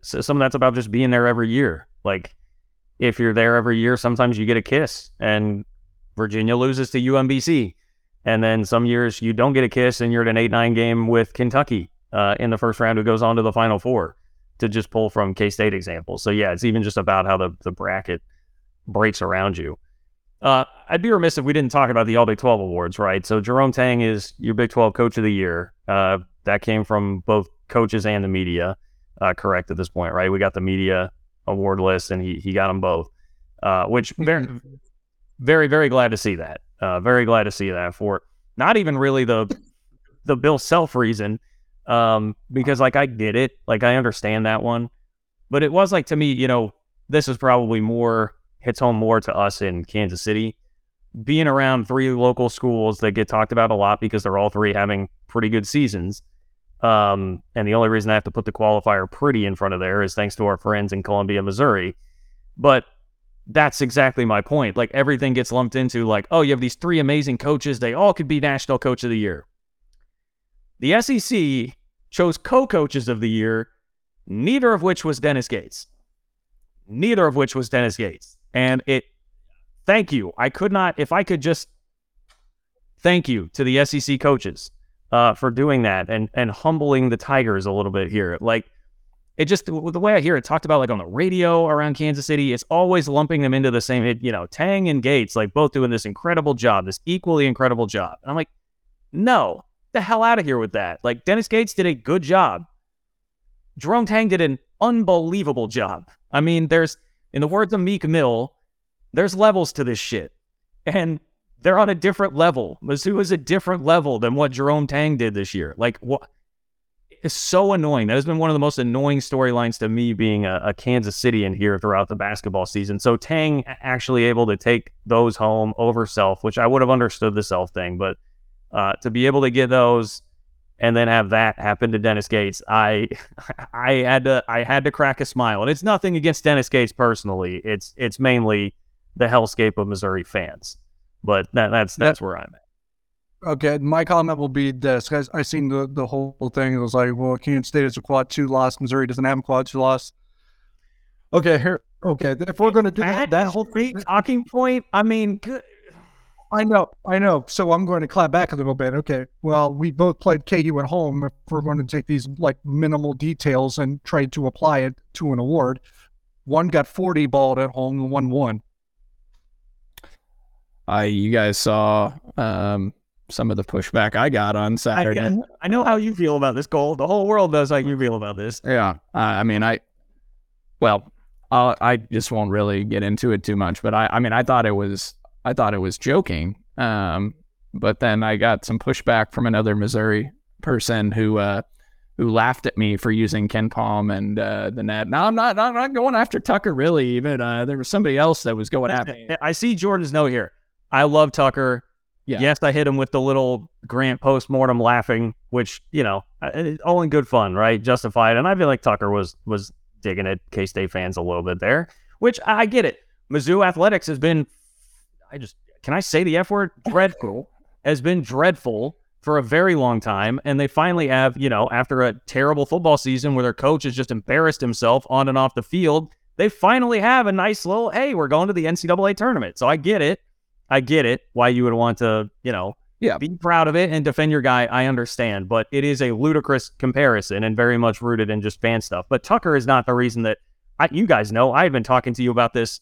so some of that's about just being there every year. Like if you're there every year, sometimes you get a kiss, and Virginia loses to UMBC, and then some years you don't get a kiss, and you're at an eight nine game with Kentucky uh, in the first round, who goes on to the Final Four to just pull from K State examples. So yeah, it's even just about how the the bracket breaks around you. Uh, I'd be remiss if we didn't talk about the All Big 12 awards, right? So Jerome Tang is your Big 12 Coach of the Year. Uh, that came from both coaches and the media. Uh, correct at this point, right? We got the media award list, and he he got them both. Uh, which very very very glad to see that. Uh, very glad to see that for not even really the the Bill Self reason um, because like I get it, like I understand that one, but it was like to me, you know, this is probably more hits home more to us in Kansas City, being around three local schools that get talked about a lot because they're all three having pretty good seasons. Um, and the only reason I have to put the qualifier pretty in front of there is thanks to our friends in Columbia, Missouri. But that's exactly my point. Like everything gets lumped into like, oh, you have these three amazing coaches. They all could be national coach of the year. The SEC chose co coaches of the year, neither of which was Dennis Gates. Neither of which was Dennis Gates. And it, thank you. I could not, if I could just thank you to the SEC coaches uh, for doing that and, and humbling the Tigers a little bit here. Like, it just the way I hear it talked about like on the radio around Kansas City, it's always lumping them into the same, you know, Tang and Gates, like both doing this incredible job, this equally incredible job. And I'm like, no, the hell out of here with that. Like Dennis Gates did a good job. Jerome Tang did an unbelievable job. I mean, there's, in the words of Meek Mill, there's levels to this shit. And they're on a different level. Mizzou is a different level than what Jerome Tang did this year. Like, what? It's so annoying. That has been one of the most annoying storylines to me being a, a Kansas City in here throughout the basketball season. So Tang actually able to take those home over Self, which I would have understood the Self thing, but uh, to be able to get those and then have that happen to Dennis Gates, I I had to I had to crack a smile. And it's nothing against Dennis Gates personally. It's it's mainly the hellscape of Missouri fans. But that, that's that's where I'm at. Okay, my comment will be this. Guys, I seen the, the whole thing. It was like, well, Kansas State is a quad two loss. Missouri doesn't have a quad two loss. Okay, here. Okay, if we're gonna do that, that whole talking point, I mean, good, I know, I know. So I'm going to clap back a little bit. Okay. Well, we both played KU at home. If we're going to take these like minimal details and try to apply it to an award, one got 40 balled at home and one won. I, you guys saw um, some of the pushback I got on Saturday. I, I, know how you feel about this goal. The whole world knows how you feel about this. Yeah. Uh, I mean, I, well, I'll, I just won't really get into it too much, but I, I mean, I thought it was I thought it was joking. Um, but then I got some pushback from another Missouri person who uh, who laughed at me for using KenPom and uh, the net. Now I'm not I'm not going after Tucker really. Even uh, there was somebody else that was going after. Me. I see Jordan's note here. I love Tucker. Yeah. Yes, I hit him with the little Grant post mortem laughing, which you know, all in good fun, right? Justified. And I feel like Tucker was was digging at K State fans a little bit there, which I get it. Mizzou athletics has been I just can I say the F word? Dreadful has been dreadful for a very long time. And they finally have, you know, after a terrible football season where their coach has just embarrassed himself on and off the field, they finally have a nice little, hey, we're going to the NCAA tournament. So I get it. I get it why you would want to, you know, yeah. be proud of it and defend your guy. I understand. But it is a ludicrous comparison and very much rooted in just fan stuff. But Tucker is not the reason that I, you guys know. I've been talking to you about this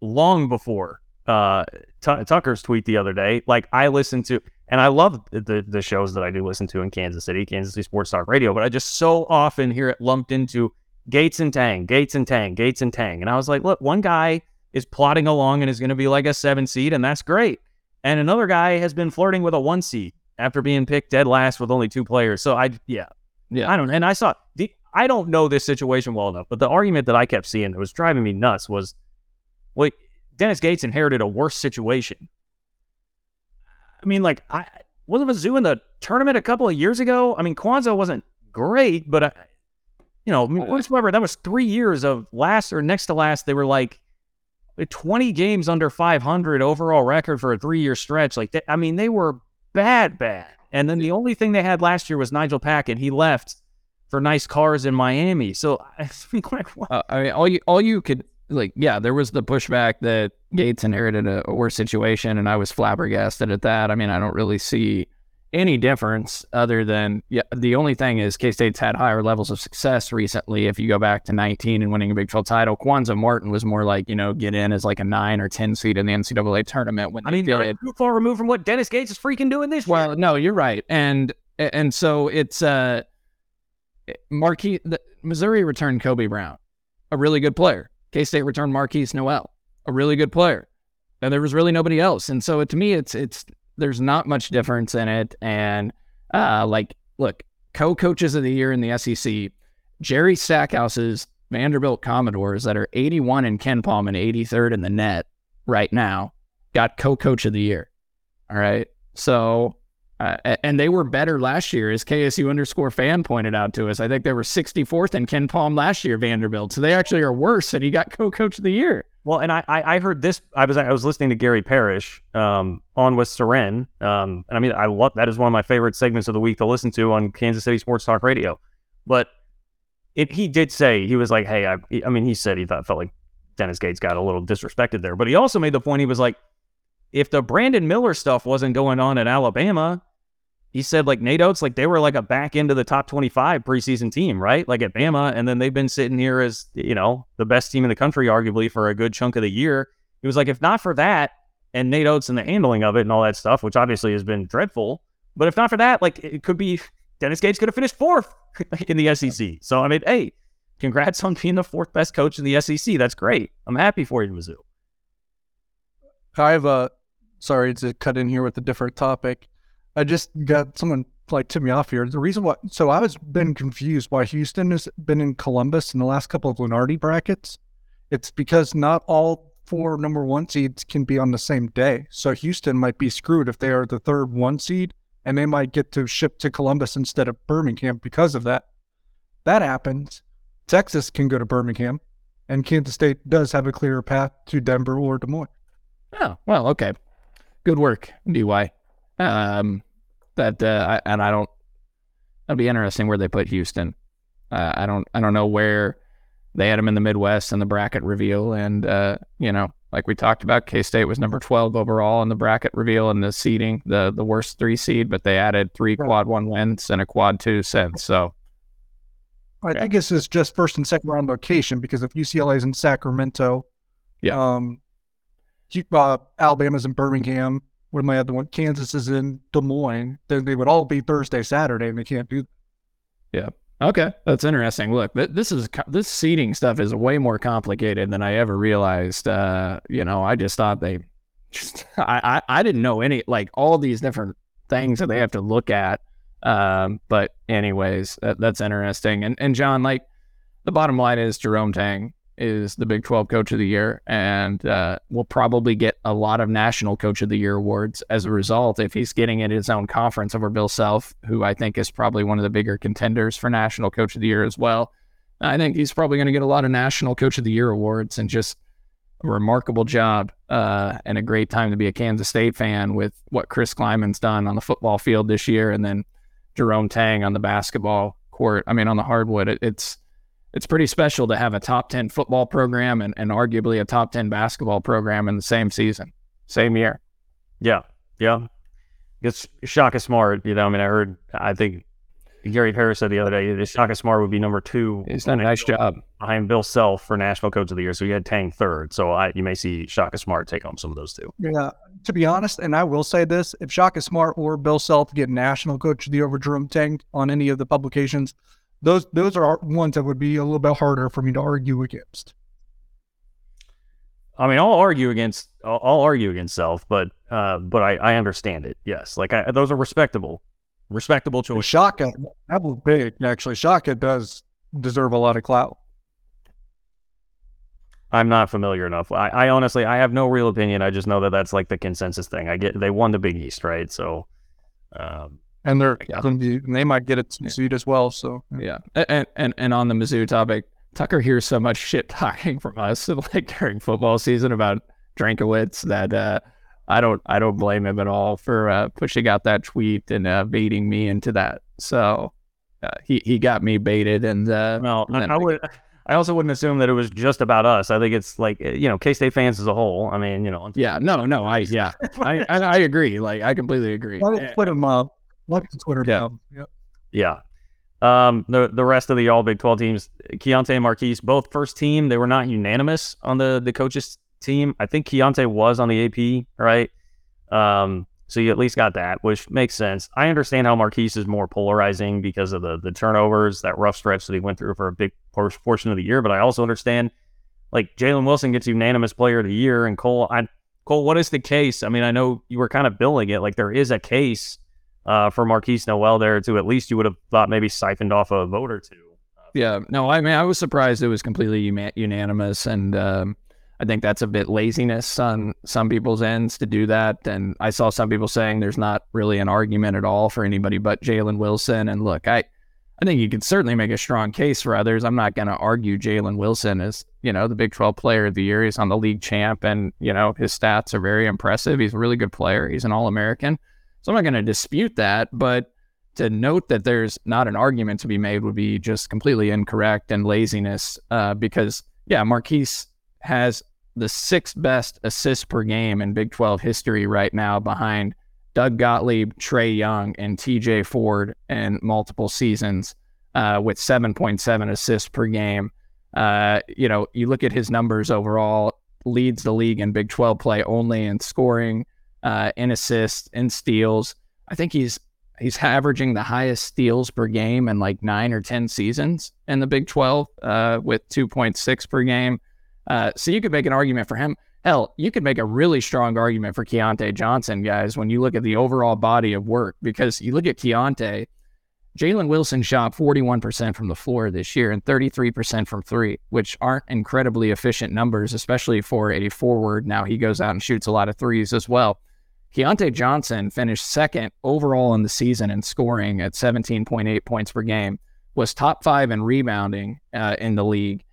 long before uh, T- Tucker's tweet the other day. Like I listen to, and I love the the shows that I do listen to in Kansas City, Kansas City Sports Talk Radio, but I just so often hear it lumped into Gates and Tang, Gates and Tang, Gates and Tang, and I was like, look, one guy is plodding along and is going to be like a seven seed, and that's great, and another guy has been flirting with a one seed after being picked dead last with only two players. So I, yeah, yeah, I don't, and I saw. The, I don't know this situation well enough, but the argument that I kept seeing that was driving me nuts was, well, Dennis Gates inherited a worse situation. I mean, like, I wasn't Mizzou in the tournament a couple of years ago. I mean, Cuonzo wasn't great, but I, you know, whatsoever. That was three years of last or next to last. They were like 20 games under 500 overall record for a three year stretch. Like, they, I mean, they were bad, bad. And then the only thing they had last year was Nijel Packard. He left for nice cars in Miami. So I think like, uh, I mean, all you all you could like, yeah, there was the pushback that Gates inherited a, a worse situation, and I was flabbergasted at that. I mean, I don't really see any difference other than yeah, the only thing is K State's had higher levels of success recently. If you go back to 19 and winning a Big 12 title, Cuonzo Martin was more like, you know, get in as like a nine or 10 seed in the NCAA tournament. When I mean, they're too far removed from what Dennis Gates is freaking doing this well, year. no, you're right. And, and so it's, uh, Markquis, the, Missouri returned Kobe Brown, a really good player. K State returned Markquis Nowell, a really good player. And there was really nobody else. And so to me, it's, it's, there's not much difference in it. And uh, like, look, co-coaches of the year in the SEC, Jerry Stackhouse's Vanderbilt Commodores that are 81 in Palm and 83rd in the net right now got co-coach of the year. All right, so uh, and they were better last year, as KSU underscore fan pointed out to us. I think they were 64th in Ken Palm last year, Vanderbilt. So they actually are worse, and he got co-coach of the year. Well, and I, I heard this. I was I was listening to Gary Parrish um, on with Soren, um, and I mean I love that is one of my favorite segments of the week to listen to on Kansas City Sports Talk Radio. But it he did say he was like, hey, I, I mean he said he thought felt like Dennis Gates got a little disrespected there, but he also made the point he was like, if the Brandon Miller stuff wasn't going on in Alabama, he said like Nate Oats, like they were like a back into the top 25 preseason team, right? Like at Bama. And then they've been sitting here as, you know, the best team in the country, arguably for a good chunk of the year. He was like, if not for that and Nate Oats and the handling of it and all that stuff, which obviously has been dreadful, but if not for that, like it could be Dennis Gates could have finished fourth in the SEC. So, I mean, hey, congrats on being the fourth best coach in the SEC. That's great. I'm happy for you, Mizzou. I have a, sorry to cut in here with a different topic. I just got someone like tip me off here. The reason why, so I was been confused why Houston has been in Columbus in the last couple of Lunardi brackets. It's because not all four number one seeds can be on the same day. So Houston might be screwed if they are the third one seed, and they might get to ship to Columbus instead of Birmingham because of that. That happens. Texas can go to Birmingham, and Kansas State does have a clearer path to Denver or Des Moines. Oh well, okay. Good work, DY. Um, that uh, I, and I don't. That'd be interesting where they put Houston. Uh, I don't. I don't know where they had them in the Midwest and the bracket reveal, and uh, you know, like we talked about, K State was number twelve overall in the bracket reveal and the seeding, the the worst three seed, but they added three quad one wins and a quad two since. So I think this is just first and second round location because if UCLA is in Sacramento, yeah, um, uh, Alabama's in Birmingham, when my other one, Kansas is in Des Moines, then they would all be Thursday, Saturday, and they can't do. Yeah. Okay, that's interesting. Look, this is this seating stuff is way more complicated than I ever realized. Uh, you know, I just thought they, just, I, I, I didn't know any like all these different things that they have to look at. Um, but anyways, that, that's interesting. And and John, like, the bottom line is Jerome Tang is the Big 12 Coach of the Year, and uh, will probably get a lot of National Coach of the Year awards as a result if he's getting it his own conference over Bill Self, who I think is probably one of the bigger contenders for National Coach of the Year as well. I think he's probably going to get a lot of National Coach of the Year awards and just a remarkable job uh, and a great time to be a Kansas State fan with what Chris Klieman's done on the football field this year, and then Jerome Tang on the basketball court. I mean, on the hardwood, it, it's it's pretty special to have a top 10 football program and, and arguably a top 10 basketball program in the same season, same year. Yeah. Yeah. It's Shaka Smart. You know, I mean, I heard, I think Gary Parrish said the other day that Shaka Smart would be number two. He's done a nice job behind Bill Self for National Coach of the Year. So he had Tang third. So I, you may see Shaka Smart take home some of those two. Yeah. To be honest, and I will say this if Shaka Smart or Bill Self get National Coach of the Year over Jerome Tang on any of the publications, those those are ones that would be a little bit harder for me to argue against. I mean, I'll argue against I'll, I'll argue against self, but uh, but I, I understand it. Yes, like I, those are respectable, respectable choices. Shaka, that was big actually. Shaka does deserve a lot of clout. I'm not familiar enough. I, I honestly I have no real opinion. I just know that that's like the consensus thing. I get they won the Big East, right? So, um, and they're going to be, and they might get a seed as well. So yeah, and and and on the Mizzou topic, Tucker hears so much shit talking from us like during football season about Drinkwitz that uh, I don't I don't blame him at all for uh, pushing out that tweet and uh, baiting me into that. So uh, he he got me baited, and uh, well, and I, I would. I also wouldn't assume that it was just about us. I think it's like you know K State fans as a whole. I mean, you know. Yeah, no, no, I yeah, I, I, I agree. Like I completely agree. Twitter mob, like the Twitter yeah. Yep. Yeah. Um, the the rest of the All Big Twelve teams, Keyontae and Markquis, both first team. They were not unanimous on the the coaches team. I think Keyontae was on the AP, right? Um, so you at least got that, which makes sense. I understand how Markquis is more polarizing because of the the turnovers, that rough stretch that he went through for a big portion of the year. But I also understand, like Jalen Wilson gets unanimous Player of the Year, and Cole. I, Cole, what is the case? I mean, I know you were kind of billing it like there is a case uh, for Markquis Nowell there to at least you would have thought maybe siphoned off a vote or two. Yeah, no, I mean, I was surprised it was completely unanimous, and um, I think that's a bit laziness on some people's ends to do that. And I saw some people saying there's not really an argument at all for anybody but Jalen Wilson. And look, I, I think you can certainly make a strong case for others. I'm not going to argue Jalen Wilson is, you know, the Big 12 player of the year. He's on the league champ, and you know his stats are very impressive. He's a really good player. He's an All American. So I'm not going to dispute that, but to note that there's not an argument to be made would be just completely incorrect and laziness. Uh, because yeah, Markquis has the sixth best assist per game in Big 12 history right now, behind Doug Gottlieb, Trae Young, and TJ Ford in multiple seasons uh, with 7.7 assists per game. Uh, you know, you look at his numbers overall, leads the league in Big 12 play only in scoring, uh, in assists, and steals. I think he's he's averaging the highest steals per game in like nine or 10 seasons in the Big 12 uh, with 2.6 per game. Uh, so you could make an argument for him. Hell, you could make a really strong argument for Keyontae Johnson, guys, when you look at the overall body of work, because you look at Keyontae, Jalen Wilson shot 41% from the floor this year and 33% from three, which aren't incredibly efficient numbers, especially for a forward. Now he goes out and shoots a lot of threes as well. Keyontae Johnson finished second overall in the season in scoring at 17.8 points per game, was top five in rebounding uh, in the league,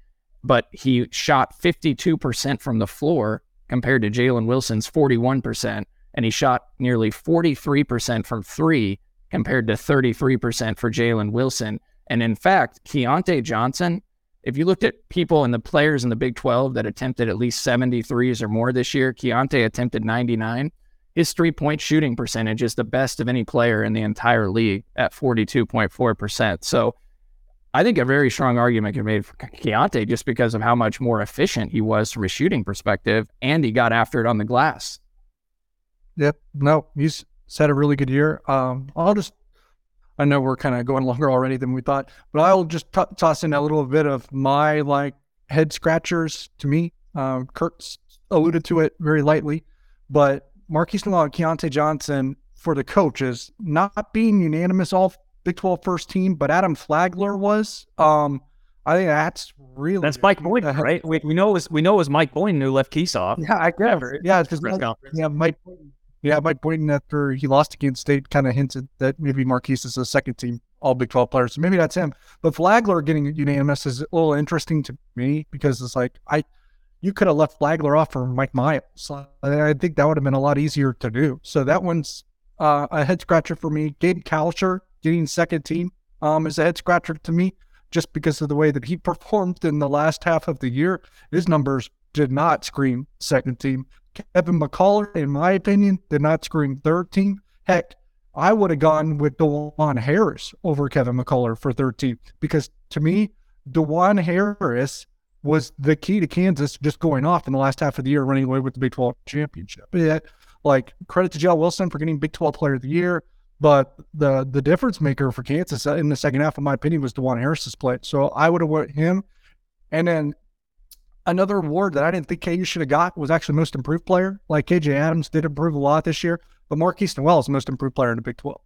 but he shot 52% from the floor compared to Jalen Wilson's 41%, and he shot nearly 43% from three compared to 33% for Jalen Wilson. And in fact, Keyontae Johnson, if you looked at people and the players in the Big 12 that attempted at least 73s or more this year, Keyontae attempted 99. His three point shooting percentage is the best of any player in the entire league at 42.4%. So I think a very strong argument can be made for Keyontae just because of how much more efficient he was from a shooting perspective, and he got after it on the glass. Yep. No, he's had a really good year. Um, I'll just, I know we're kind of going longer already than we thought, but I'll just t- toss in a little bit of my like head scratchers to me. Um, Kurt's alluded to it very lightly, but Markquis Nowell and Keyontae Johnson for the coaches not being unanimous all Big 12 first team, but Adam Flagler was. Um, I think that's really that's Mike Boynton, uh, right? We, we know it was we know it was Mike Boynton who left Keesoff. Yeah, I guess. Yeah, it's just yeah, Mike. Yeah, Mike Boynton after he lost against State kind of hinted that maybe Markquis is a second team All Big 12 player, so maybe that's him. But Flagler getting unanimous is a little interesting to me because it's like I you could have left Flagler off for Mike Miles. I think that would have been a lot easier to do. So that one's uh, a head scratcher for me. Gabe Kalscheur getting second team um, is a head scratcher to me just because of the way that he performed in the last half of the year. His numbers did not scream second team. Kevin McCullar, in my opinion, did not scream third team. Heck, I would have gone with Dajuan Harris over Kevin McCullar for third team because to me, Dajuan Harris was the key to Kansas just going off in the last half of the year, running away with the Big 12 championship. Yeah, like credit to Jell Wilson for getting Big 12 Player of the Year. But the the difference maker for Kansas in the second half, in my opinion, was Dajuan Harris's play. So I would have went him. And then another award that I didn't think KU should have got was actually most improved player. Like KJ Adams did improve a lot this year, but Markquis Nowell is the most improved player in the Big 12.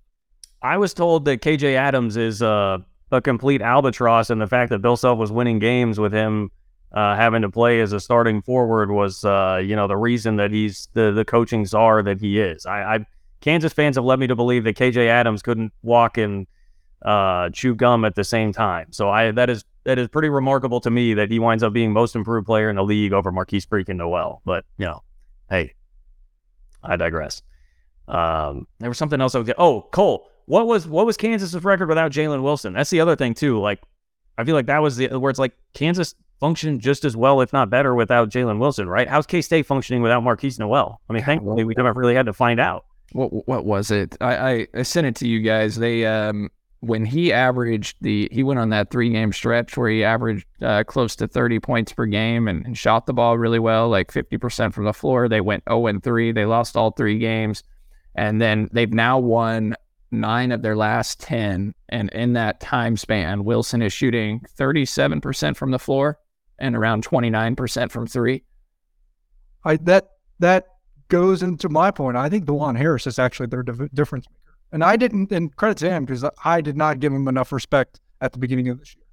I was told that KJ Adams is uh, a complete albatross, and the fact that Bill Self was winning games with him uh, having to play as a starting forward was, uh, you know, the reason that he's the the coaching czar that he is. I, I Kansas fans have led me to believe that KJ Adams couldn't walk and uh, chew gum at the same time. So I that is that is pretty remarkable to me that he winds up being most improved player in the league over Markquis freaking Nowell. But you know, hey, I digress. Um, there was something else I was. Oh, Cole, what was what was Kansas's record without Jalen Wilson? That's the other thing too. Like, I feel like that was the where it's like Kansas functioned just as well, if not better, without Jalen Wilson. Right? How's K State functioning without Markquis Nowell? I mean, thankfully we never really had to find out. What what was it? I, I, I sent it to you guys. They um when he averaged the he went on that three game stretch where he averaged uh, close to 30 points per game and, and, shot the ball really well like 50% from the floor they went 0 and 3 they lost all three games and then they've now won nine of their last 10 and in that time span wilson is shooting 37% from the floor and around 29% from three i that that goes into my point i think Dajuan harris is actually their difference maker, and I didn't, and credit to him because I did not give him enough respect at the beginning of this year.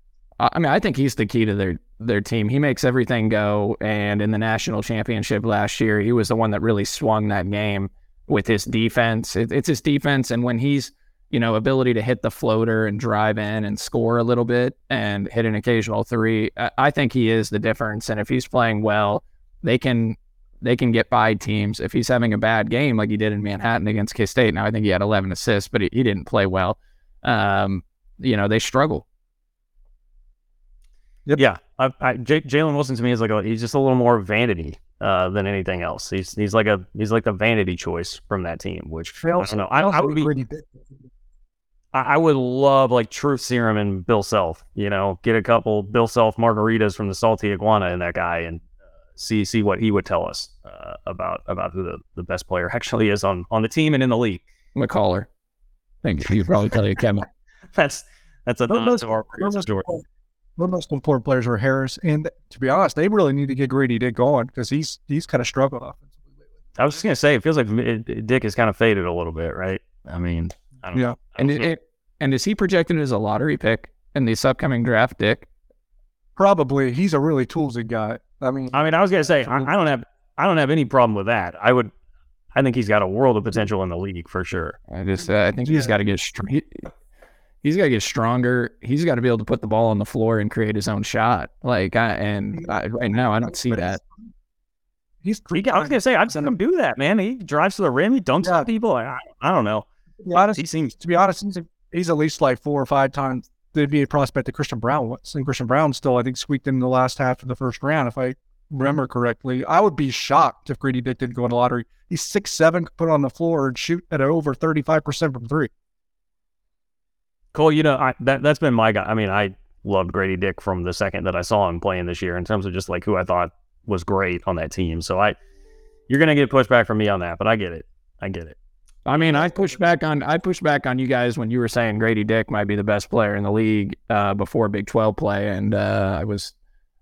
I mean, I think he's the key to their their team. He makes everything go. And in the national championship last year, he was the one that really swung that game with his defense. It, it's his defense, and when he's you know ability to hit the floater and drive in and score a little bit and hit an occasional three, I, I think he is the difference. And if he's playing well, they can they can get by teams. If he's having a bad game like he did in Manhattan against K State, now I think he had 11 assists, but he, he didn't play well. Um, you know, they struggle. Yep. Yeah, I, I, J- Jalen Wilson to me is like a, he's just a little more vanity uh, than anything else. He's he's like a he's like the vanity choice from that team, which I, don't know. I, I would be. I would love like Truth Serum and Bill Self. You know, get a couple Bill Self margaritas from the Salty Iguana in that guy, and see see what he would tell us uh, about about who the, the best player actually is on on the team and in the league. McCullar. Thank you. You probably tell you Kevin. that's that's a the most, the most important players were Harris, and to be honest, they really need to get Grady Dick going because he's he's kind of struggled offensively lately. I was just gonna say, it feels like Dick has kind of faded a little bit, right? I mean, I yeah, and it, it, and is he projected as a lottery pick in this upcoming draft, Dick? Probably. He's a really toolsy guy. I mean, I mean, I was gonna say I, I, don't have I don't have any problem with that. I would, I think he's got a world of potential in the league for sure. I just uh, I think he's got to get str- he, he's got to get stronger. He's got to be able to put the ball on the floor and create his own shot. Like I, and I, right now I don't see that. He's he, I was gonna say I've seen him do that, man. He drives to the rim, he dunks yeah. on people. I, I don't know. Yeah, honest, he seems to be honest. He's at least like four or five times there'd be a prospect that Christian Braun was. And Christian Braun still, I think, squeaked in the last half of the first round, if I remember correctly. I would be shocked if Grady Dick didn't go in the lottery. He's six seven, put on the floor and shoot at over thirty five percent from three. Cole, you know I, that that's been my guy. I mean, I loved Grady Dick from the second that I saw him playing this year in terms of just like who I thought was great on that team. So I, you're gonna get pushback from me on that, but I get it. I get it. I mean, I pushed back on I pushed back on you guys when you were saying Grady Dick might be the best player in the league uh, before Big Twelve play, and uh, I was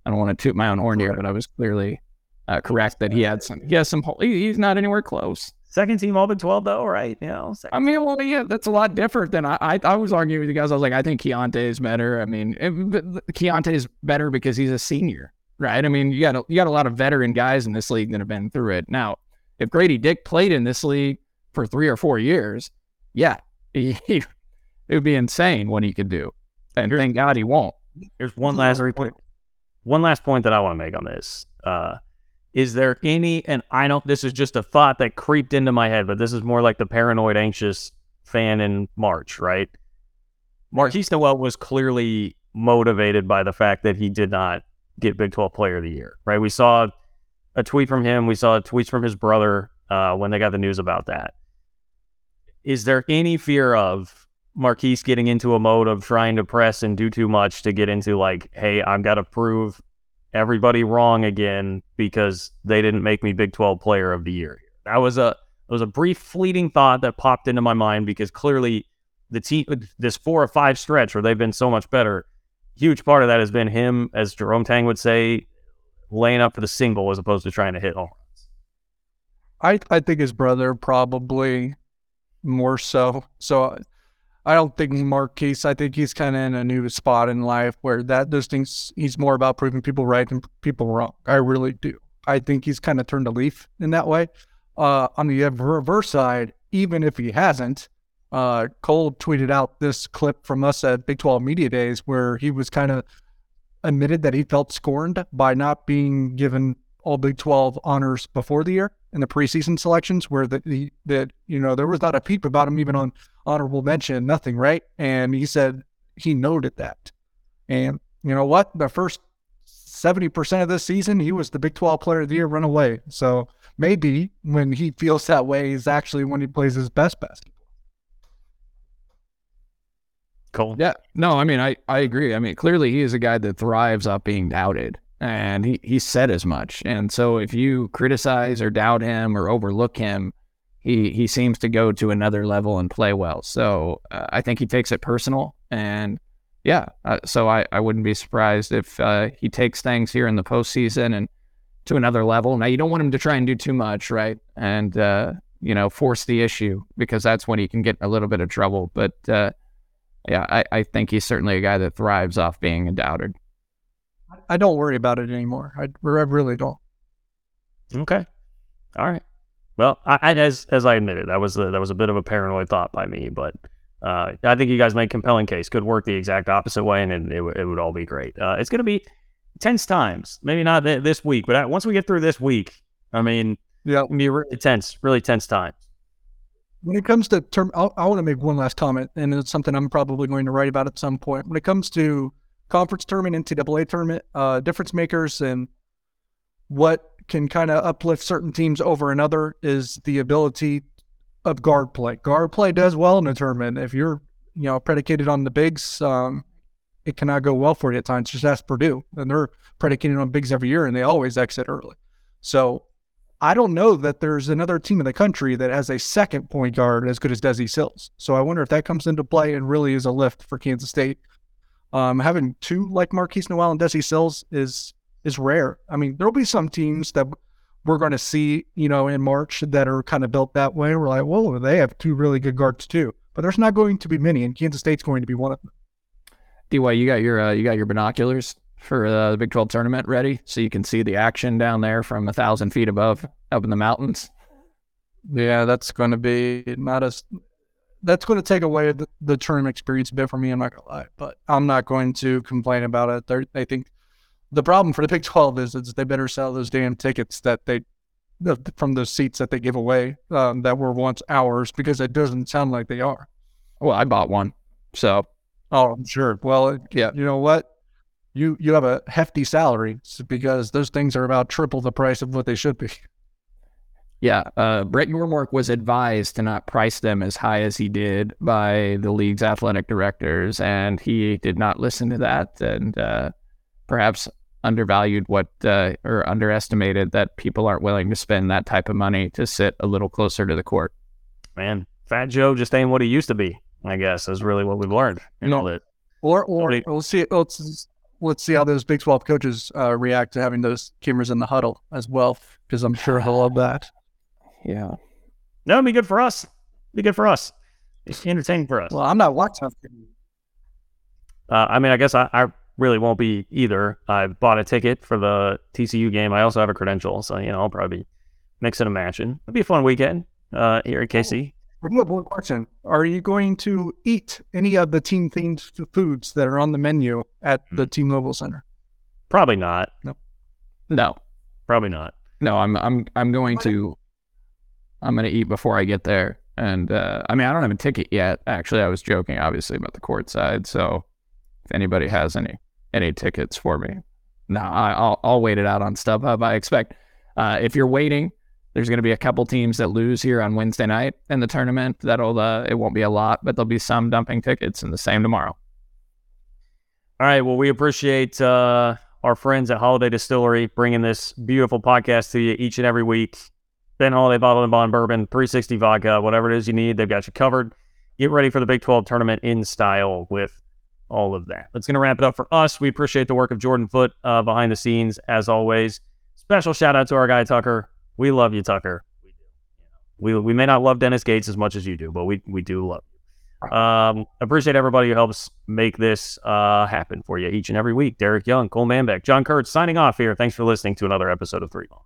I don't want to toot my own horn here, but I was clearly uh, correct that he had some he has some he's not anywhere close. Second team All Big Twelve though, right? You know, I mean, well, yeah, that's a lot different than I, I. I was arguing with you guys. I was like, I think Keyontae is better. I mean, Keyontae is better because he's a senior, right? I mean, you got a, you got a lot of veteran guys in this league that have been through it. Now, if Grady Dick played in this league for three or four years, yeah, he, he, it would be insane what he could do. And thank God he won't. There's one last point. One last point that I want to make on this. Uh, is there any, and I know this is just a thought that creeped into my head, but this is more like the paranoid, anxious fan in March, right? Markquis Nowell was clearly motivated by the fact that he did not get Big 12 Player of the Year, right? We saw a tweet from him. We saw tweets from his brother uh, when they got the news about that is there any fear of Markquis getting into a mode of trying to press and do too much to get into like, hey, I've got to prove everybody wrong again because they didn't make me Big 12 player of the year. That was a it was a brief fleeting thought that popped into my mind because clearly the team this four or five stretch where they've been so much better, huge part of that has been him, as Jerome Tang would say, laying up for the single as opposed to trying to hit home runs. I I think his brother probably more so. So I don't think Markquis. I think he's kind of in a new spot in life where that those things he's more about proving people right and people wrong. I really do. I think he's kind of turned a leaf in that way. Uh, on the reverse side, even if he hasn't, uh, Cole tweeted out this clip from us at Big 12 Media Days where he was kind of admitted that he felt scorned by not being given all Big 12 honors before the year in the preseason selections, where that the that you know there was not a peep about him even on honorable mention, nothing, right? And he said he noted that, and you know what, the first 70% of this season, he was the Big 12 player of the year runaway. So maybe when he feels that way is actually when he plays his best basketball. Cool. Yeah. No, I mean, I, I agree. I mean, clearly he is a guy that thrives off being doubted. And he, he said as much. And so if you criticize or doubt him or overlook him, he, he seems to go to another level and play well. So uh, I think he takes it personal. And yeah, uh, so I, I wouldn't be surprised if uh, he takes things here in the postseason and to another level. Now, you don't want him to try and do too much, right? And, uh, you know, force the issue because that's when he can get a little bit of trouble. But, uh, yeah, I, I think he's certainly a guy that thrives off being doubted. I don't worry about it anymore. I, I really don't. Okay. All right. Well, I, I, as as I admitted, that was a, that was a bit of a paranoid thought by me, but uh, I think you guys made a compelling case. Could work the exact opposite way, and it, it, it would all be great. Uh, it's going to be tense times. Maybe not th- this week, but once we get through this week, I mean, yeah, going be really tense, really tense times. When it comes to term, I'll, I want to make one last comment, and it's something I'm probably going to write about at some point. When it comes to conference tournament, NCAA tournament, uh, difference makers, and what can kind of uplift certain teams over another is the ability of guard play. Guard play does well in a tournament. If you're, you know, predicated on the bigs, um, it cannot go well for you at times. Just ask Purdue, and they're predicated on bigs every year, and they always exit early. So I don't know that there's another team in the country that has a second point guard as good as Desi Sills. So I wonder if that comes into play and really is a lift for Kansas State. Um, having two like Markquis Nowell and Desi Sills is is rare. I mean, there'll be some teams that we're going to see, you know, in March that are kind of built that way. We're like, well, they have two really good guards too. But there's not going to be many, and Kansas State's going to be one of them. DY, you got your uh, you got your binoculars for uh, the Big 12 tournament ready so you can see the action down there from a thousand feet above up in the mountains? Yeah, that's going to be not as. That's going to take away the, the tournament experience a bit for me. I'm not going to lie, but I'm not going to complain about it. They're, they think the problem for the Big 12 is, is they better sell those damn tickets that they from those seats that they give away um, that were once ours because it doesn't sound like they are. Well, I bought one, so oh, I'm sure. Well, yeah, you know what? you you have a hefty salary because those things are about triple the price of what they should be. Yeah, uh, Brett Yormark was advised to not price them as high as he did by the league's athletic directors, and he did not listen to that, and uh, perhaps undervalued what uh, or underestimated that people aren't willing to spend that type of money to sit a little closer to the court. Man, Fat Joe just ain't what he used to be. I guess is really what we've learned. You know, that or or we'll see. Let's let's see how those Big 12 coaches uh, react to having those cameras in the huddle as well, because I'm sure he'll love that. Yeah. No, it'd be good for us. It'd be good for us. It's entertaining for us. Well, I'm not watching. Uh, I mean, I guess I, I, really won't be either. I bought a ticket for the TCU game. I also have a credential, so you know I'll probably be mixing and matching. It'll be a fun weekend uh, here at KC. One question: Are you going to eat any of the team themed foods that are on the menu at the T-Mobile Center? Probably not. No. No. Probably not. No, I'm I'm I'm going to I'm going to eat before I get there. And uh, I mean, I don't have a ticket yet. Actually, I was joking, obviously, about the court side. So if anybody has any any tickets for me, no, I, will I'll wait it out on StubHub. I expect uh, if you're waiting, there's going to be a couple teams that lose here on Wednesday night in the tournament. That'll uh, it won't be a lot, but there'll be some dumping tickets, and the same tomorrow. All right. Well, we appreciate uh, our friends at Holladay Distillery bringing this beautiful podcast to you each and every week. Ben Holladay Bottled and Bond Bourbon, 360 vodka, whatever it is you need, they've got you covered. Get ready for the Big 12 tournament in style with all of that. That's going to wrap it up for us. We appreciate the work of Jordan Foot uh, behind the scenes, as always. Special shout out to our guy Tucker we love you, Tucker. We do. We we may not love Dennis Gates as much as you do, but we we do love you. Um, appreciate everybody who helps make this uh, happen for you each and every week. Derek Young, Cole Manbeck, John Kurtz signing off here. Thanks for listening to another episode of Three Ball.